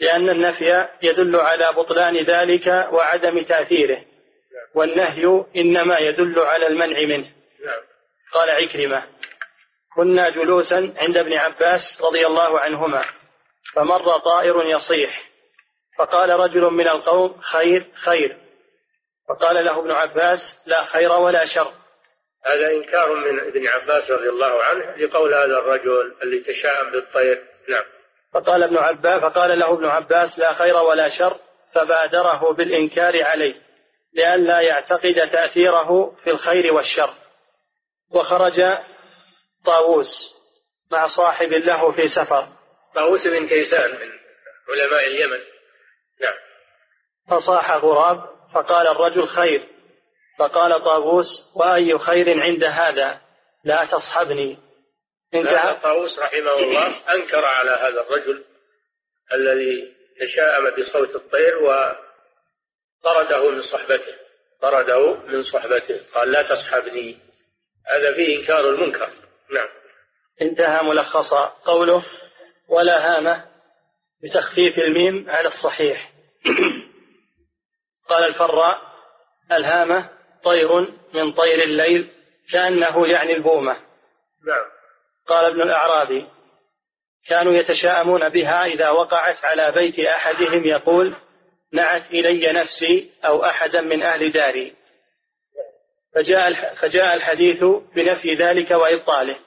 A: لأن النفي يدل على بطلان ذلك وعدم تأثيره. والنهي إنما يدل على المنع منه. قال عكرمة كنا جلوسا عند ابن عباس رضي الله عنهما فمر طائر يصيح فقال رجل من القوم خير خير. فقال له ابن عباس لا خير ولا شر.
B: هذا إنكار من ابن عباس رضي الله عنه لقول هذا الرجل اللي تشاءم بالطير. نعم.
A: فقال ابن عباس فقال له ابن عباس لا خير ولا شر فبادره بالإنكار عليه لئلا يعتقد تأثيره في الخير والشر. وخرج طاووس مع صاحب له في سفر.
B: طاووس بن كيسان من علماء اليمن. نعم.
A: فصاح غراب فقال الرجل خير. فقال طاووس وأي خير عند هذا؟ لا تصحبني.
B: انتهى طاووس رحمه الله أنكر على هذا الرجل الذي تشاءم بصوت الطير وطرده من صحبته. طرده من صحبته. قال لا تصحبني. هذا فيه إنكار المنكر. نعم.
A: انتهى ملخصا قوله ولا هامة بتخفيف الميم على الصحيح. قال الفراء الهامة طير من طير الليل كأنه يعني البومة.
B: نعم.
A: قال ابن الأعرابي كانوا يتشاءمون بها إذا وقعت على بيت أحدهم يقول نعت إلي نفسي أو أحدا من أهل داري. فجاء فجاء الحديث بنفي ذلك وإبطاله.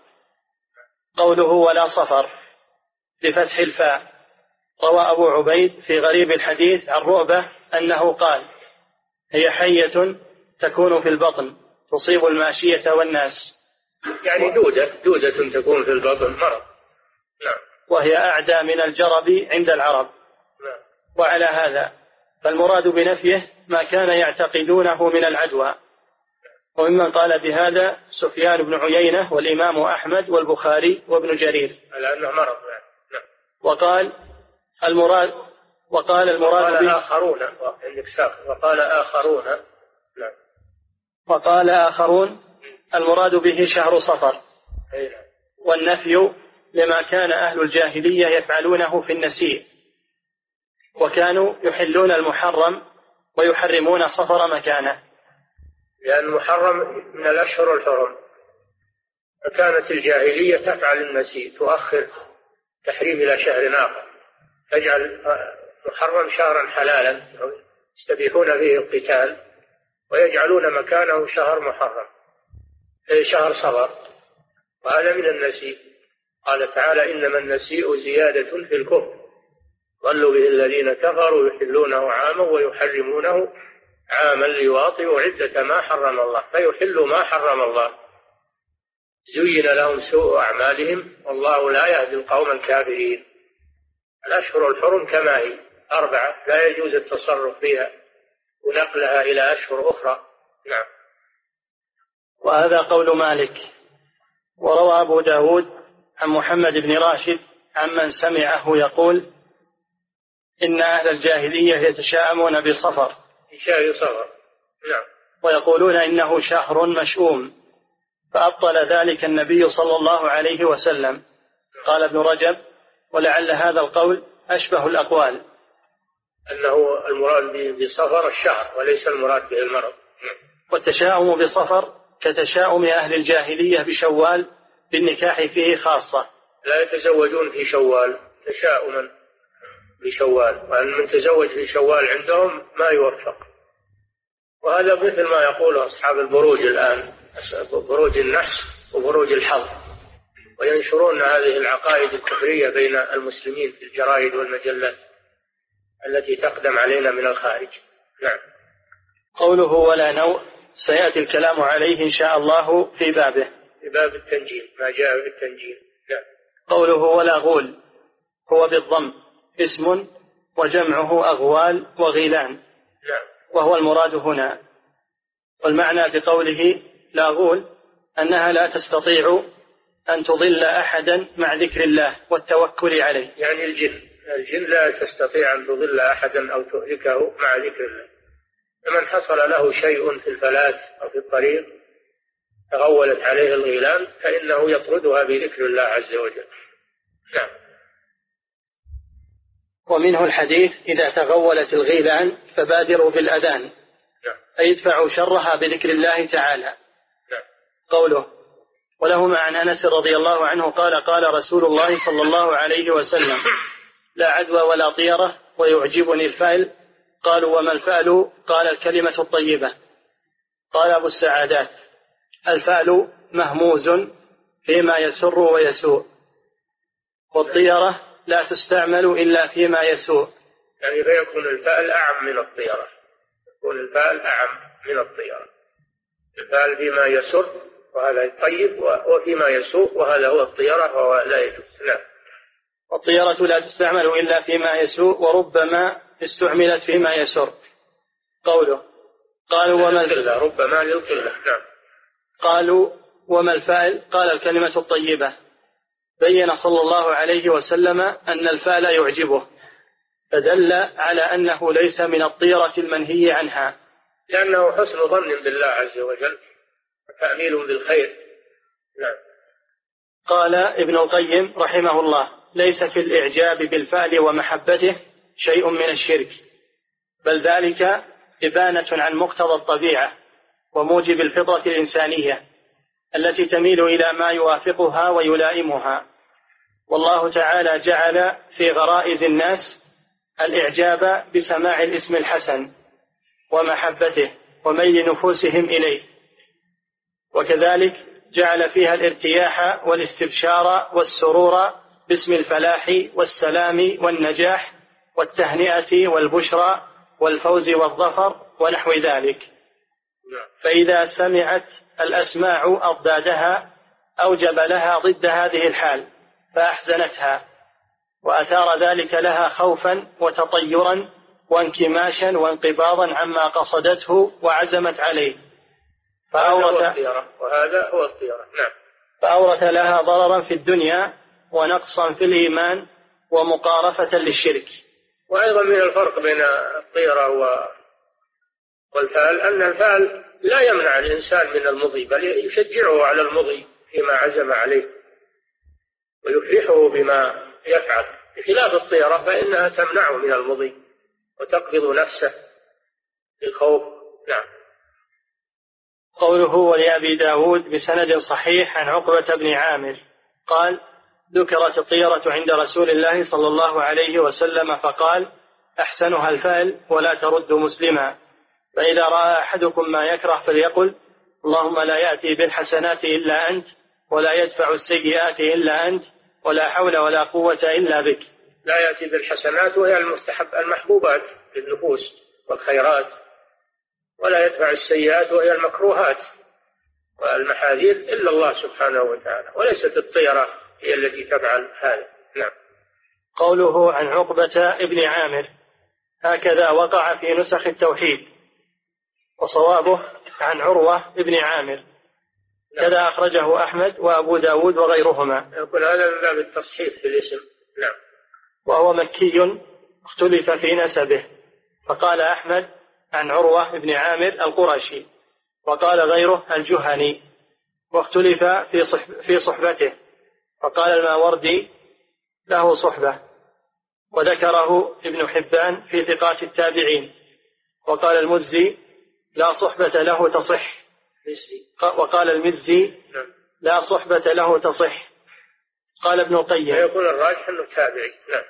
A: قوله ولا صفر بفتح الفاء. روى أبو عبيد في غريب الحديث عن رؤبة أنه قال هي حية تكون في البطن تصيب الماشية والناس.
B: يعني دودة دودة تكون في البطن مرض. نعم.
A: وهي أعدى من الجرب عند العرب. نعم. وعلى هذا فالمراد بنفيه ما كان يعتقدونه من العدوى. وممن قال بهذا سفيان بن عيينة والإمام أحمد والبخاري وابن جرير.
B: على أنه مرض نعم.
A: وقال المراد وقال المراد
B: وقال آخرون عندك ساق. وقال آخرون. نعم.
A: وقال آخرون المراد به شهر صفر. والنفي لما كان أهل الجاهلية يفعلونه في النسيء. وكانوا يحلون المحرم ويحرمون صفر مكانه.
B: لأن المحرم من الأشهر الحرم. فكانت الجاهلية تفعل النسيء تؤخر تحريم إلى شهر آخر. تجعل محرم شهرا حلالا يستبيحون فيه القتال ويجعلون مكانه شهر محرم. شهر صغر وهذا من النسيء. قال تعالى إنما النسيء زيادة في الكفر. ضلوا به الذين كفروا يحلونه عاما ويحرمونه عاما ليواطئوا عدة ما حرم الله. فيحلوا ما حرم الله. زين لهم سوء أعمالهم. والله لا يهدي القوم الكافرين. الأشهر الحرم كما هي. أربعة. لا يجوز التصرف فيها. ونقلها إلى أشهر أخرى. نعم.
A: وهذا قول مالك. وروى أبو داود عن محمد بن راشد عمن سمعه يقول إن أهل الجاهلية يتشاءمون بصفر.
B: شهر صفر. نعم.
A: ويقولون إنه شهر مشؤوم. فأبطل ذلك النبي صلى الله عليه وسلم. قال ابن رجب ولعل هذا القول أشبه الأقوال.
B: أنه المراد بصفر الشهر وليس المراد به المرض.
A: والتشاؤم بصفر كتشاؤم أهل الجاهلية بشوال بالنكاح فيه خاصة.
B: لا يتزوجون في شوال تشاؤما بشوال وأن من تزوج في شوال عندهم ما يوفق. وهذا مثل ما يقول أصحاب البروج الآن بروج النحس وبروج الحظ. وينشرون هذه العقائد الكفرية بين المسلمين في الجرائد والمجلات التي تقدم علينا من الخارج. نعم.
A: قوله ولا نوء سيأتي الكلام عليه إن شاء الله في بابه.
B: في باب التنجيل ما جاء في التنجيل نعم.
A: قوله ولا غول هو بالضم اسم وجمعه أغوال وغيلان.
B: نعم.
A: وهو المراد هنا. والمعنى بقوله لا غول أنها لا تستطيع أن تضل أحدا مع ذكر الله والتوكل عليه.
B: يعني الجن الجن لا تستطيع أن تضل أحدا أو تهلكه مع ذكر الله. فمن حصل له شيء في الفلاة أو في الطريق تغولت عليه الغيلان فإنه يطردها بذكر الله عز وجل نعم
A: ومنه الحديث إذا تغولت الغيلان فبادروا بالأذان
B: نعم.
A: أي ادفعوا شرها بذكر الله تعالى
B: نعم.
A: قوله ولهما عن أنس رضي الله عنه قال قال رسول الله صلى الله عليه وسلم لا عدوى ولا طيرة ويعجبني الفأل قالوا وما الفأل قال الكلمة الطيبة. قال أبو السعادات الفأل مهموز فيما يسر ويسوء. والطيرة لا تستعمل إلا فيما يسوء.
B: يعني فيكون الفأل أعم من الطيرة. يكون الفأل أعم من الطيرة. الفأل فيما يسر وهذا طيب وفيما يسوء وهذا هو الطيرة فهو لا يجوز. نعم.
A: والطيرة لا تستعمل إلا فيما يسوء وربما استعملت فيما يسر. قوله. قالوا وما
B: القلة ربما للقلة نعم.
A: قالوا وما الفاعل؟ قال الكلمة الطيبة. بين صلى الله عليه وسلم أن الفعل يعجبه. فدل على أنه ليس من الطيرة المنهي عنها.
B: لأنه حسن ظن بالله عز وجل تأميل بالخير. نعم.
A: قال ابن القيم رحمه الله ليس في الإعجاب بالفعل ومحبته شيء من الشرك بل ذلك إبانة عن مقتضى الطبيعة وموجب الفطرة الإنسانية التي تميل إلى ما يوافقها ويلائمها. والله تعالى جعل في غرائز الناس الإعجاب بسماع الاسم الحسن ومحبته وميل نفوسهم إليه. وكذلك جعل فيها الارتياح والاستبشار والسرور باسم الفلاح والسلام والنجاح والتهنئة والبشرى والفوز والظفر ونحو ذلك. فإذا سمعت الأسماع أضدادها أوجب لها ضد هذه الحال فأحزنتها وأثار ذلك لها خوفا وتطيرا وانكماشا وانقباضا عما قصدته وعزمت عليه.
B: فأورث وهذا هو الطيرة. نعم.
A: فأورث لها ضررا في الدنيا ونقصا في الإيمان ومقارفة للشرك.
B: وأيضا من الفرق بين الطيرة والفال أن الفال لا يمنع الإنسان من المضي بل يشجعه على المضي فيما عزم عليه ويفرحه بما يفعل. بخلاف الطيرة فإنها تمنعه من المضي وتقبض نفسه بالخوف نعم.
A: قوله ولأبي داود بسند صحيح عن عقبة بن عامر قال ذكرت الطيرة عند رسول الله صلى الله عليه وسلم فقال أحسنها الفعل ولا ترد مسلما. فإذا رأى أحدكم ما يكره فليقل اللهم لا يأتي بالحسنات إلا أنت ولا يدفع السيئات إلا أنت ولا حول ولا قوة إلا بك.
B: لا يأتي بالحسنات وهي المستحب المحبوبات للنفوس والخيرات ولا يدفع السيئات وهي المكروهات والمحاذير إلا الله سبحانه وتعالى وليست الطيرة. هي التي تفعل هذا. نعم.
A: قوله عن عقبة ابن عامر هكذا وقع في نسخ التوحيد وصوابه عن عروة ابن عامر. نعم. كذا أخرجه أحمد وأبو داود وغيرهما.
B: يقول هذا من باب التصحيح في الاسم. نعم.
A: وهو مكي اختلف في نسبه. فقال أحمد عن عروة بن عامر القرشي وقال غيره الجهني واختلف في صحب في صحبته. فقال الماوردي له صحبة وذكره ابن حبان في ثقات التابعين وقال المزي لا صحبة له تصح. وقال المزي نعم. لا صحبة له تصح. قال ابن القيم.
B: يقول الراجح إنه تابعي. نعم.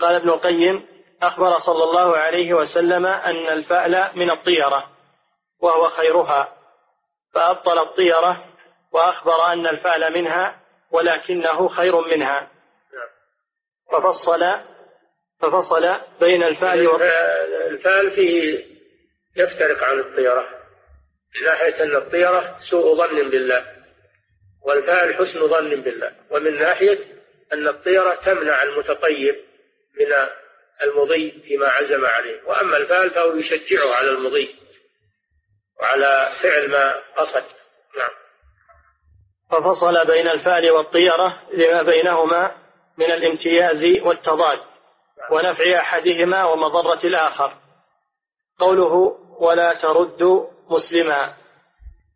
A: قال ابن القيم أخبر صلى الله عليه وسلم أن الفأل من الطيرة وهو خيرها فأبطل الطيرة وأخبر أن الفأل منها ولكنه خير منها. ففصل ففصل بين الفأل
B: الفأل فيه يفترق عن الطيرة. من ناحية أن الطيرة سوء ظن بالله والفأل حسن ظن بالله. ومن ناحية أن الطيرة تمنع المتطيب من المضي فيما عزم عليه. وأما الفعل فهو يشجعه على المضي وعلى فعل ما قصد. نعم.
A: ففصل بين الفعل والطيرة لما بينهما من الامتياز والتضاد ونفع أحدهما ومضرة الآخر. قوله ولا ترد مسلما.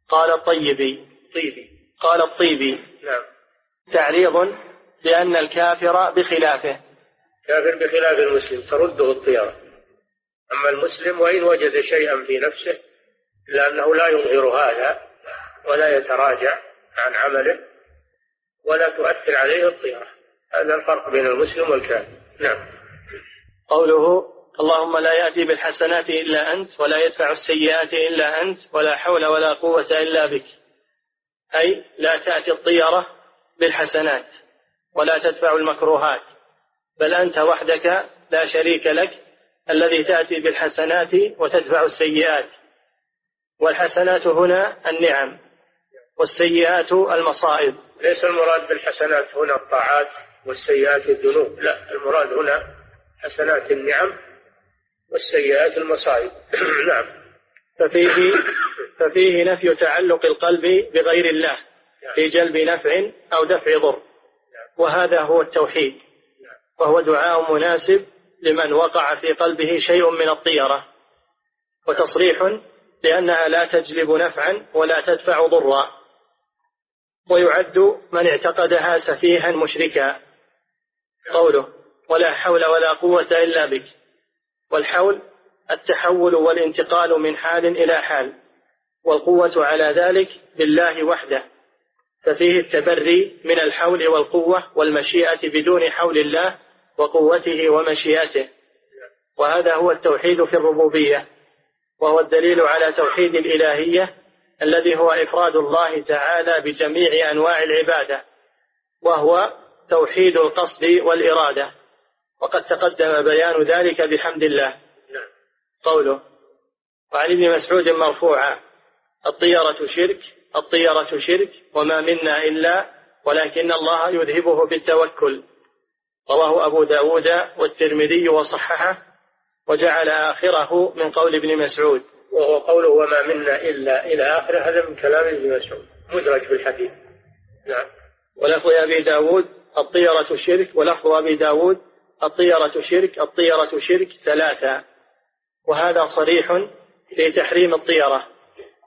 A: قال الطيبي.
B: طيبي.
A: قال الطيبي.
B: نعم.
A: تعريض لأن الكافر بخلافه.
B: كافر بخلاف المسلم. ترده الطيرة. أما المسلم وإن وجد شيئا في نفسه إلا أنه لا يظهر هذا ولا يتراجع عن عمله ولا تؤثر عليه الطيرة. هذا الفرق بين المسلم والكافر. نعم.
A: قوله اللهم لا يأتي بالحسنات إلا أنت ولا يدفع السيئات إلا أنت ولا حول ولا قوة إلا بك. أي لا تأتي الطيرة بالحسنات ولا تدفع المكروهات. بل أنت وحدك لا شريك لك الذي تأتي بالحسنات وتدفع السيئات. والحسنات هنا النعم. والسيئات المصائب.
B: ليس المراد بالحسنات هنا الطاعات والسيئات الذنوب. لا المراد هنا حسنات النعم والسيئات المصائب. [clears throat] نعم.
A: ففيه ففيه نفي تعلق القلب بغير الله في جلب نفع أو دفع ضر. وهذا هو التوحيد. وهو دعاء مناسب لمن وقع في قلبه شيء من الطيرة. وتصريح لأنها لا تجلب نفعا ولا تدفع ضرا. ويعد من اعتقدها سفيها مشركا. قوله ولا حول ولا قوة إلا بك. والحول التحول والانتقال من حال إلى حال والقوة على ذلك بالله وحده. ففيه التبري من الحول والقوة والمشيئة بدون حول الله وقوته ومشيئته. وهذا هو التوحيد في الربوبية وهو الدليل على توحيد الإلهية الذي هو إفراد الله تعالى بجميع أنواع العبادة وهو توحيد القصد والإرادة. وقد تقدم بيان ذلك بحمد الله. قوله وعن ابن مسعود مرفوعا الطيرة شرك الطيرة شرك وما منا إلا ولكن الله يذهبه بالتوكل رواه أبو داود والترمذي وصححه وجعل آخره من قول ابن مسعود.
B: وهو قوله وما منا إلا إلى آخره هذا من كلام ابن مسعود مدرج في الحديث نعم.
A: ولفظ أبي داود الطيرة شرك. ولفظ أبي داود الطيرة شرك الطيرة شرك ثلاثة. وهذا صريح في تحريم الطيرة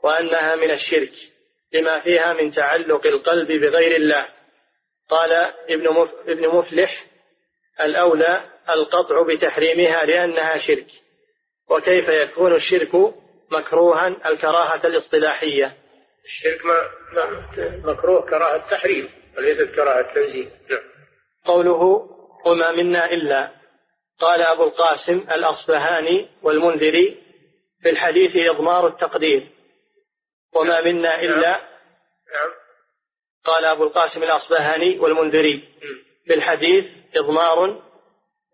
A: وأنها من الشرك لما فيها من تعلق القلب بغير الله. قال ابن ابن مفلح الأولى القطع بتحريمها لأنها شرك. وكيف يكون الشرك مكروها الكراهة الاصطلاحية.
B: الشرك ما مكروه كراهة تحريم وليست كراهة تنزيل نعم.
A: قوله وما منا إلا قال أبو القاسم الأصبهاني والمنذري في الحديث إضمار التقدير. وما منا إلا
B: نعم.
A: قال أبو القاسم الأصبهاني والمنذري في الحديث إضمار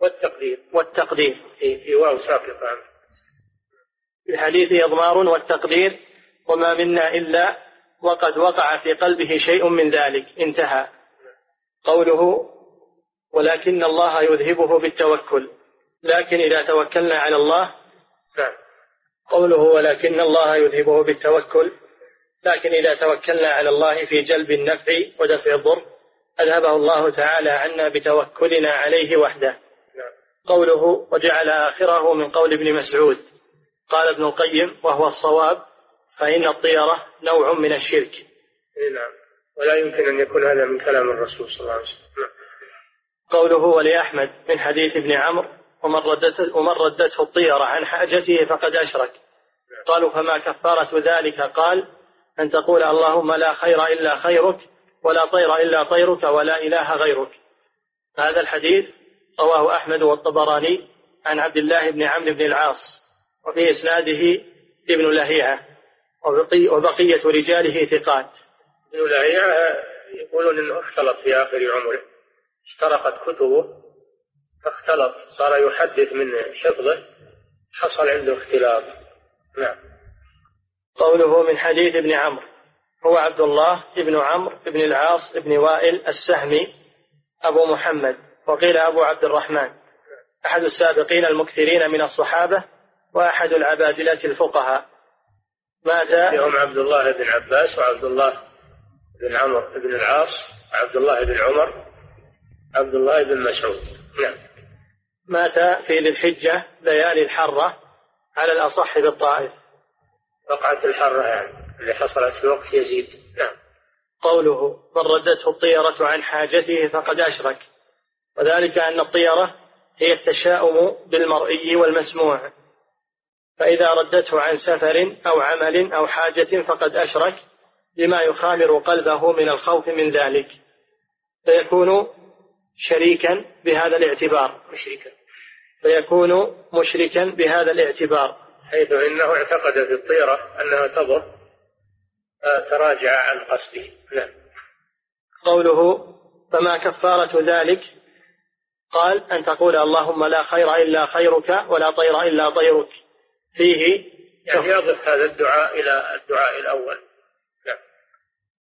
B: والتقدير.
A: والتقدير.
B: في, في واو ساقطة.
A: في الحديث إضمار والتقدير وما منا إلا وقد وقع في قلبه شيء من ذلك. انتهى. قوله ولكن الله يذهبه بالتوكل. لكن إذا توكلنا على الله
B: نعم.
A: قوله ولكن الله يذهبه بالتوكل لكن إذا توكلنا على الله في جلب النفع ودفع الضر أذهبه الله تعالى عنا بتوكلنا عليه وحده.
B: نعم.
A: قوله وجعل آخره من قول ابن مسعود. قال ابن القيم وهو الصواب فإن الطيرة نوع من الشرك.
B: نعم. ولا يمكن أن يكون هذا من كلام الرسول صلى الله عليه وسلم. نعم.
A: قوله ولأحمد من حديث ابن عمرو ومن ردته, ومن ردته الطيرة عن حاجته فقد أشرك. قالوا فما كفارة ذلك؟ قال أن تقول اللهم لا خير إلا خيرك ولا طير إلا طيرك ولا إله غيرك. هذا الحديث رواه أحمد والطبراني عن عبد الله بن عمرو بن العاص. وفي إسناده ابن لهيعة وبقية رجاله ثقات.
B: ابن لهيعة يقولون أنه اختلط في آخر عمره. افترقت كتبه فاختلط صار يحدث من حفظه حصل عنده اختلاط. نعم.
A: قوله من حديث ابن عمرو هو عبد الله بن عمرو بن العاص بن وائل السهمي أبو محمد وقيل أبو عبد الرحمن. أحد السابقين المكثرين من الصحابة وأحد العبادلة الفقهاء. مات
B: فيهم عبد الله بن عباس وعبد الله بن عمرو بن العاص وعبد الله بن عمر عبد الله بن مسعود. نعم.
A: مات في ذي الحجة ليالي الحرة على الأصح بالطائف.
B: وقعت الحرة يعني اللي حصلت في وقت يزيد. نعم.
A: قوله من ردته الطيرة عن حاجته فقد أشرك وذلك أن الطيرة هي التشاؤم بالمرئي والمسموع. فإذا ردته عن سفر أو عمل أو حاجة فقد أشرك بما يخامر قلبه من الخوف من ذلك. فيكون شريكا بهذا الاعتبار.
B: مشركا.
A: فيكون مشركا بهذا الاعتبار.
B: حيث إنه اعتقد في الطيرة أنها تضر تراجع عن قصده. نعم.
A: قوله فما كفارة ذلك؟ قال أن تقول اللهم لا خير إلا خيرك ولا طير إلا طيرك. فيه
B: يعني يضف هذا الدعاء إلى الدعاء الأول. نعم.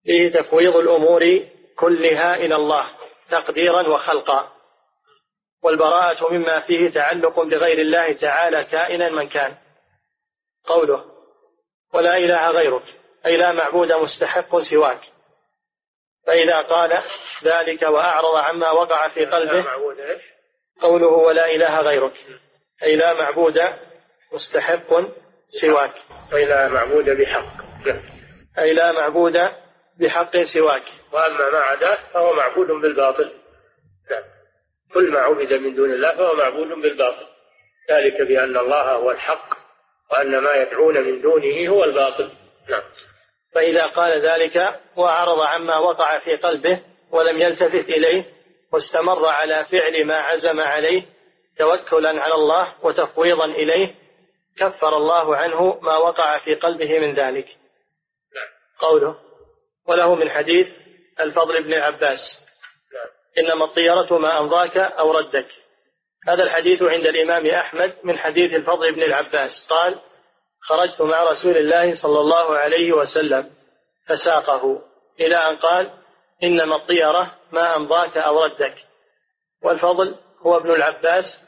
A: فيه تفويض الأمور كلها إلى الله تقديرا وخلقا. والبراءة مما فيه تعلق بغير الله تعالى كائنا من كان. قوله ولا إله غيرك أي لا معبود مستحق سواك. فإذا قال ذلك وأعرض عما وقع في قلبه قوله ولا إله غيرك أي لا معبود مستحق سواك.
B: أي لا معبود بحق.
A: أي لا معبود بحق سواك.
B: وأما ما عداه فهو معبود بالباطل. نعم. كل ما عبد من دون الله فهو معبود بالباطل. ذلك بأن الله هو الحق وأن ما يدعون من دونه هو الباطل. نعم.
A: فإذا قال ذلك وأعرض عما وقع في قلبه ولم يلتفت إليه واستمر على فعل ما عزم عليه توكلا على الله وتفويضا إليه كفر الله عنه ما وقع في قلبه من ذلك. قوله وله من حديث الفضل بن عباس. إنما الطيرة ما أمضاك أو ردك هذا الحديث عند الإمام أحمد من حديث الفضل بن العباس قال خرجت مع رسول الله صلى الله عليه وسلم فساقه إلى أن قال إنما الطيرة ما أمضاك أو ردك والفضل هو ابن العباس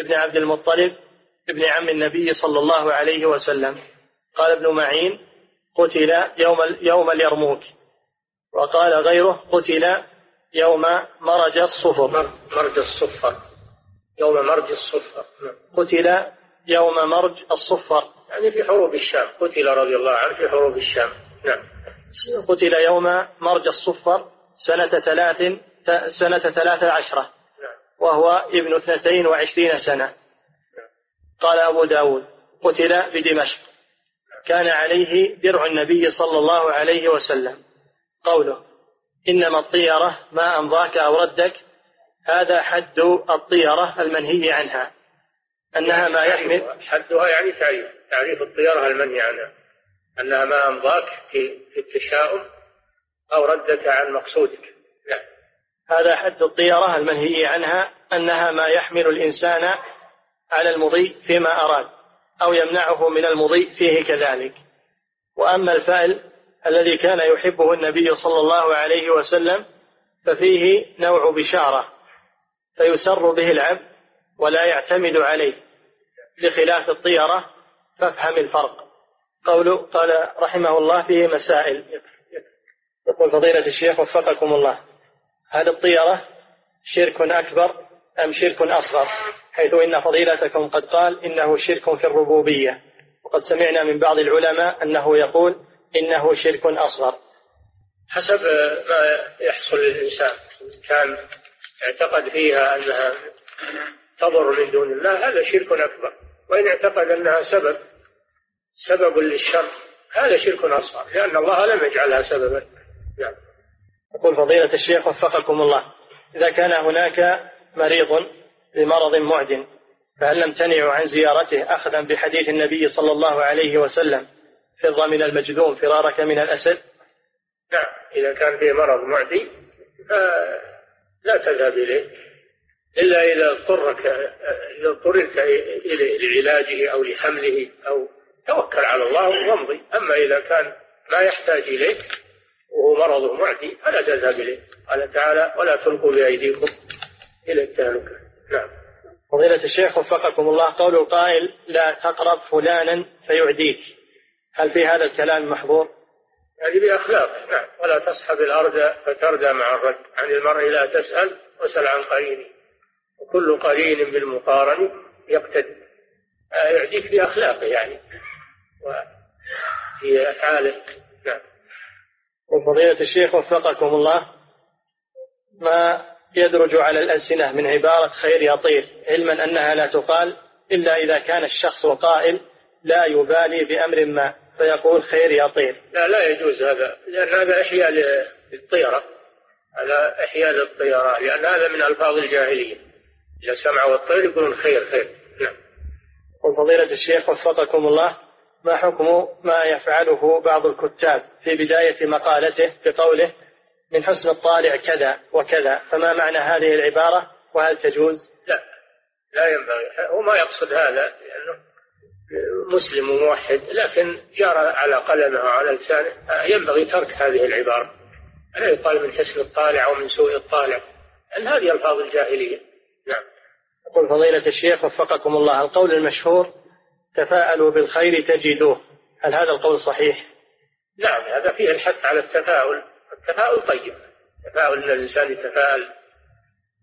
A: ابن عبد المطلب ابن عم النبي صلى الله عليه وسلم. قال ابن معين قتل يوم يوم اليرموك. وقال غيره قتل يوم مرج الصفر.
B: مرج الصفر. يوم مرج الصفر.
A: قتل يوم مرج الصفر.
B: يعني في حروب الشام. قتل رضي الله عنه في حروب الشام. نعم.
A: قتل يوم مرج الصفر سنة ثلاث سنة ثلاث عشرة.
B: نعم.
A: وهو ابن اثنتين وعشرين سنة. قال أبو داود قتل بدمشق. كان عليه درع النبي صلى الله عليه وسلم. قوله إنما الطيرة ما أمضاك أو ردك هذا حد الطيرة المنهي عنها. أنها ما يحمل
B: حدها يعني تعريف تعريف الطيرة المنهي عنها. أنها ما أمضاك في التشاؤم أو ردك عن مقصودك.
A: نعم. هذا حد الطيرة المنهي عنها أنها ما يحمل الإنسان على المضي فيما أراد أو يمنعه من المضي فيه كذلك. وأما الفعل الذي كان يحبه النبي صلى الله عليه وسلم ففيه نوع بشارة فيسر به العبد ولا يعتمد عليه بخلاف الطيرة فافهم الفرق. قوله قال رحمه الله فيه مسائل. يقول فضيلة الشيخ وفقكم الله. هل الطيرة شرك أكبر أم شرك أصغر؟ حيث إن فضيلتكم قد قال إنه شرك في الربوبية. وقد سمعنا من بعض العلماء أنه يقول إنه شرك أصغر.
B: حسب ما يحصل للإنسان كان اعتقد فيها أنها تضر من دون الله هذا شرك أكبر. وإن اعتقد أنها سبب سبب للشر هذا شرك أصغر لأن الله لم يجعلها سببا. نعم.
A: يقول فضيلة الشيخ وفقكم الله إذا كان هناك مريض بمرض معد فهل نمتنع عن زيارته أخذا بحديث النبي صلى الله عليه وسلم فر من المجذوم فرارك من الأسد؟
B: نعم إذا كان فيه مرض معدي فلا تذهب إليه إلا إذا اضطرك إذا اضطررت لعلاجه أو لحمله أو توكل على الله وامضي. أما إذا كان ما يحتاج إليك وهو مرض معدي فلا تذهب إليه. قال تعالى ولا تلقوا بأيديكم إلى التهلكة. نعم.
A: فضيلة الشيخ وفقكم الله قول القائل لا تقرب فلانا فيعديك. هل في هذا الكلام محظور؟
B: هذه بأخلاق نعم. ولا تصحب الأرض فتردى مع الرد عن المرء لا تسأل وسل عن قرينه. وكل قرين بالمقارن يقتدي. آه، يعديك بأخلاقه يعني. وفي أفعاله نعم.
A: وفضيلة الشيخ وفقكم الله ما يدرج على الألسنة من عبارة خير يطير علما أنها لا تقال إلا إذا كان الشخص قائل لا يبالي بأمر ما فيقول خير يطير.
B: لا لا يجوز هذا لأن هذا إحياء للطيرة. هذا إحياء للطيرة لأن هذا من ألفاظ الجاهلية. إذا سمعوا الطير يقولون خير خير. نعم.
A: وفضيلة الشيخ وفقكم الله ما حكم ما يفعله بعض الكتاب في بداية مقالته بقوله من حسن الطالع كذا وكذا فما معنى هذه العبارة؟ وهل تجوز؟
B: لا لا ينبغي. هو ما يقصد هذا لأنه مسلم وموحد لكن جار على قلمه وعلى لسانه. ينبغي ترك هذه العبارة. لا يقال من حسن الطالع أو من سوء الطالع لأن هذه ألفاظ الجاهلية. نعم.
A: يقول فضيلة الشيخ وفقكم الله القول المشهور تفاءلوا بالخير تجدوه. هل هذا القول صحيح؟
B: نعم هذا فيه الحث على التفاؤل. التفاؤل طيب. تفاؤل إن الإنسان يتفاءل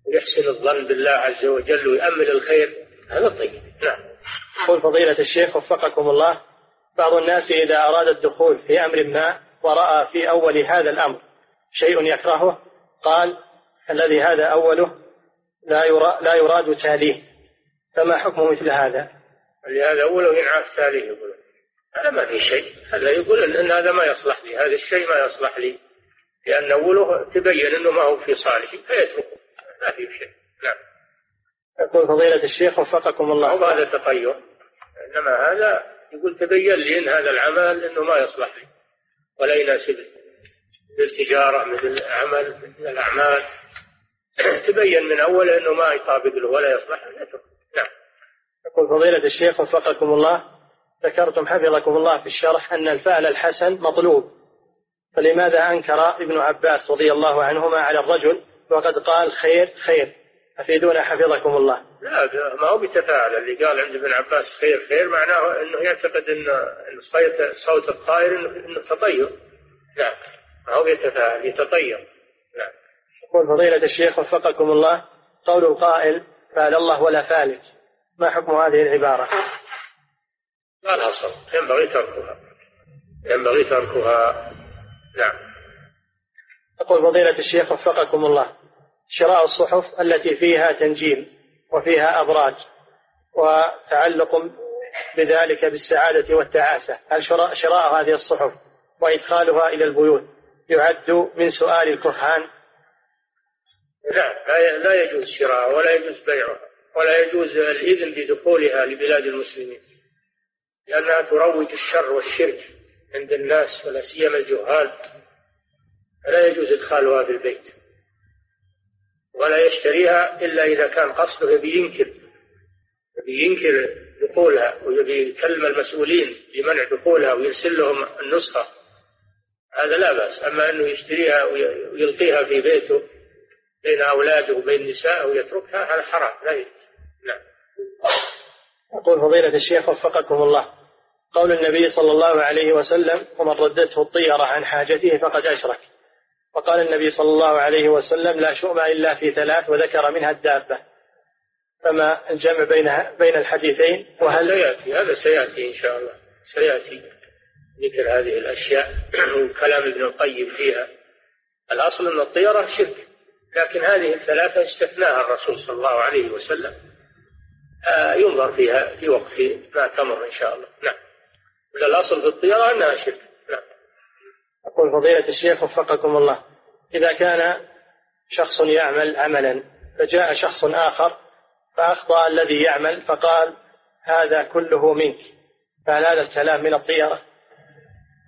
B: ويحسن الظن بالله عز وجل ويأمل الخير هذا طيب. نعم.
A: يقول فضيلة الشيخ وفقكم الله بعض الناس إذا أراد الدخول في أمر ما ورأى في أول هذا الأمر شيء يكرهه قال الذي هذا أوله لا يرى لا يراد تاليه. فما حكم مثل هذا؟
B: لهذا أوله ينعاف تاليه يقول. هذا ما في شيء. هذا يقول إن هذا ما يصلح لي هذا الشيء ما يصلح لي. لأن أوله تبين أنه ما هو في صالحه فيتركه. ما في شيء. نعم.
A: يقول فضيلة الشيخ وفقكم الله.
B: هو هذا تطير إنما هذا يقول تبين لي أن هذا العمل أنه ما يصلح لي. ولا يناسبني مثل التجارة مثل العمل مثل الأعمال. [clears throat] تبين من أول أنه ما يطابق له ولا يصلح يترك نعم.
A: يقول فضيلة الشيخ وفقكم الله. ذكرتم حفظكم الله في الشرح أن الفعل الحسن مطلوب. فلماذا أنكر ابن عباس رضي الله عنهما على الرجل وقد قال خير خير؟ أفيدونا حفظكم الله.
B: لا ما هو بتفاعل. اللي قال عند ابن عباس خير خير معناه إنه يعتقد إن صوت صوت الطائر انه تطير. نعم ما هو يتفاعل يتطير. نعم
A: يقول فضيلة الشيخ وفقكم الله قول القائل فعل الله ولا فالك ما حكم هذه العبارة؟
B: لا الأصل ينبغي تركها. ينبغي تركها. نعم.
A: يقول فضيلة الشيخ وفقكم الله. شراء الصحف التي فيها تنجيم وفيها أبراج وتعلق بذلك بالسعادة والتعاسة هل شراء, شراء هذه الصحف وإدخالها إلى البيوت يعد من سؤال الكهان؟
B: لا لا يجوز شراءها ولا يجوز بيعها ولا يجوز الإذن بدخولها لبلاد المسلمين لأنها تروج الشر والشرك. عند الناس ولا سيما الجهال. فلا يجوز إدخالها في البيت ولا يشتريها إلا إذا كان قصده يبي ينكر يبي ينكر دخولها ويبي يكلم المسؤولين بمنع دخولها ويرسل لهم النسخة. هذا لا بأس. أما أنه يشتريها ويلقيها في بيته بين أولاده وبين نسائه ويتركها هذا حرام لا يجوز. نعم.
A: يقول فضيلة الشيخ وفقكم الله. قول النبي صلى الله عليه وسلم ومن ردته الطيرة عن حاجته فقد أشرك. وقال النبي صلى الله عليه وسلم لا شؤم إلا في ثلاث وذكر منها الدابة. فما الجمع بين بين الحديثين؟
B: وهل سيأتي هذا سيأتي إن شاء الله. سيأتي ذكر هذه الأشياء [clears throat] وكلام ابن القيم فيها. الأصل أن الطيرة شرك لكن هذه الثلاثة استثناها الرسول صلى الله عليه وسلم. آه ينظر فيها في وقت ما تمر إن شاء الله. نعم. الأصل في الطيرة أنها شرك نعم.
A: يقول فضيلة الشيخ وفقكم الله. إذا كان شخص يعمل عملا فجاء شخص آخر فأخطأ الذي يعمل فقال هذا كله منك. فهل هذا الكلام من الطيرة؟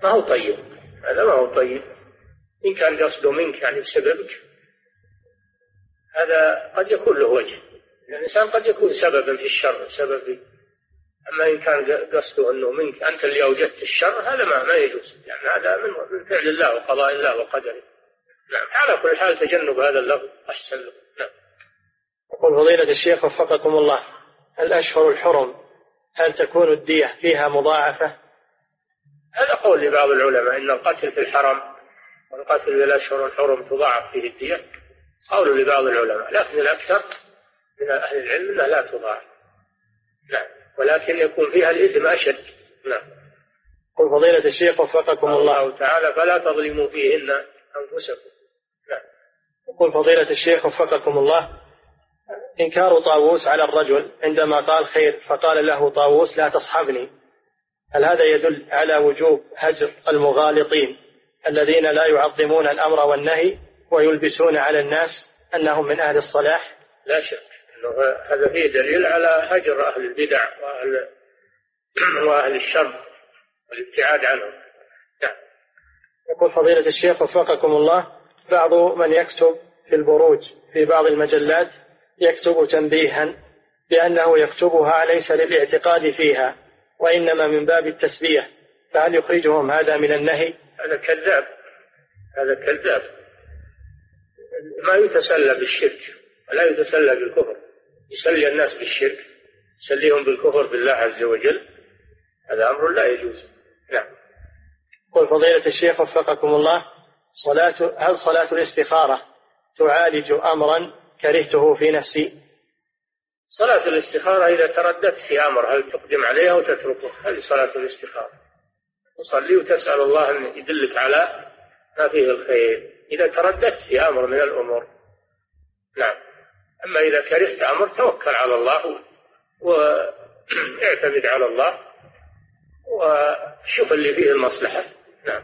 B: ما هو طيب. هذا ما هو طيب. إن كان قصده منك يعني بسببك هذا قد يكون له وجه. الإنسان قد يكون سببا في الشر سبب أما إن كان قصده أنه منك أنت اللي أوجدت الشر هذا ما, ما يجوز. يعني هذا من فعل الله وقضاء الله وقدره. نعم. على كل حال تجنب هذا اللفظ. أحسن له نعم.
A: يقول فضيلة الشيخ وفقكم الله. الأشهر الحرم هل تكون الدية فيها مضاعفة؟
B: هذا قول لبعض العلماء أن القتل في الحرم والقتل في الأشهر الحرم تضاعف فيه الدية. قول لبعض العلماء لكن الأكثر من أهل العلم أنها لا تضاعف. نعم. ولكن يكون فيها الإثم أشد. نعم.
A: قل فضيلة الشيخ وفقكم الله.
B: الله تعالى فلا تظلموا فيهن أنفسكم. نعم.
A: يقول فضيلة الشيخ وفقكم الله. إنكار طاووس على الرجل عندما قال خير فقال له طاووس لا تصحبني. هل هذا يدل على وجوب هجر المغالطين الذين لا يعظمون الأمر والنهي ويلبسون على الناس أنهم من أهل الصلاح؟
B: لا شك. هذا فيه دليل على هجر أهل البدع وأهل [clears throat] وأهل الشر والابتعاد عنهم. نعم.
A: يقول فضيلة الشيخ وفقكم الله بعض من يكتب في البروج في بعض المجلات يكتب تنبيها بأنه يكتبها ليس للاعتقاد فيها وإنما من باب التسلية فهل يخرجهم هذا من النهي؟
B: هذا كذاب. هذا كذاب. ما يتسلى بالشرك ولا يتسلى بالكفر. يسلي الناس بالشرك يسليهم بالكفر بالله عز وجل هذا أمر لا يجوز. نعم.
A: قل فضيلة الشيخ وفقكم الله صلاة هل صلاة الاستخارة تعالج أمرا كرهته في نفسي؟
B: صلاة الاستخارة إذا ترددت في أمر هل تقدم عليه أو تتركه هذه صلاة الاستخارة. تصلي وتسأل الله أن يدلك على ما فيه الخير إذا ترددت في أمر من الأمور. نعم. أما إذا كرهت أمر توكل على الله واعتمد [clears throat] على الله وشوف اللي فيه المصلحة. نعم.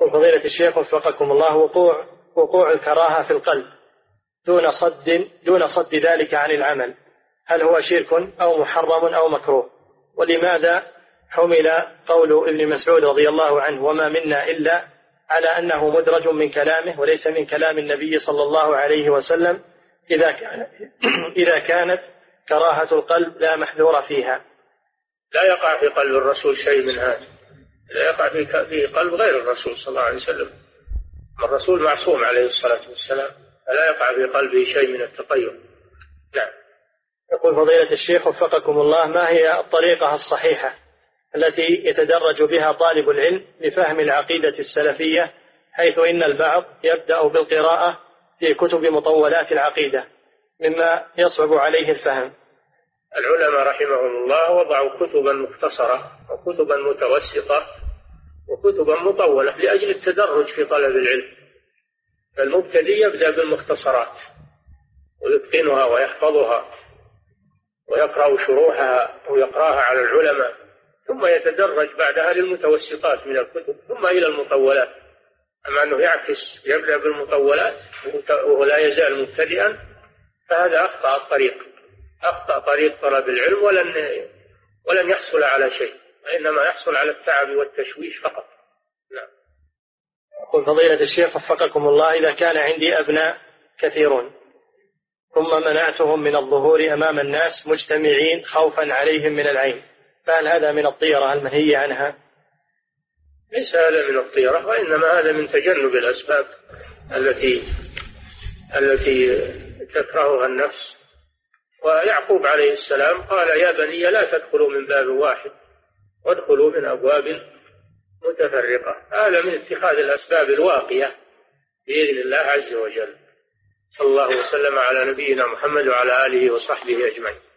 A: قل فضيلة الشيخ وفقكم الله وقوع وقوع الكراهة في القلب دون صد دون صد ذلك عن العمل. هل هو شرك أو محرم أو مكروه؟ ولماذا حمل قول ابن مسعود رضي الله عنه وما منا إلا على أنه مدرج من كلامه وليس من كلام النبي صلى الله عليه وسلم إذا كانت إذا كانت كراهة القلب لا محذور فيها.
B: لا يقع في قلب الرسول شيء من هذا. لا يقع في قلب غير الرسول صلى الله عليه وسلم. الرسول معصوم عليه الصلاة والسلام. فلا يقع في قلبه شيء من التطير نعم.
A: يقول فضيلة الشيخ وفقكم الله ما هي الطريقة الصحيحة التي يتدرج بها طالب العلم لفهم العقيدة السلفية حيث إن البعض يبدأ بالقراءة في كتب مطولات العقيدة مما يصعب عليه الفهم.
B: العلماء رحمهم الله وضعوا كتبا مختصرة وكتبا متوسطة وكتبا مطولة لأجل التدرج في طلب العلم. فالمبتدئ يبدأ بالمختصرات ويتقنها ويحفظها ويقرأ شروحها ويقرأها على العلماء ثم يتدرج بعدها للمتوسطات من الكتب ثم إلى المطولات. أما أنه يعكس يبدأ بالمطولات وهو لا يزال مبتدئا فهذا أخطأ الطريق. أخطأ طريق طلب العلم ولن ولن يحصل على شيء وإنما يحصل على التعب والتشويش فقط. نعم.
A: يقول فضيلة الشيخ وفقكم الله إذا كان عندي أبناء كثيرون ثم منعتهم من الظهور أمام الناس مجتمعين خوفا عليهم من العين فهل هذا من الطيرة المنهية عنها؟
B: ليس هذا من الطيرة وإنما هذا من تجنب الأسباب التي التي تكرهها النفس. ويعقوب عليه السلام قال يا بني لا تدخلوا من باب واحد وادخلوا من أبواب متفرقة. هذا من اتخاذ الأسباب الواقية بإذن الله عز وجل. صلى الله وسلم على نبينا محمد وعلى آله وصحبه أجمعين.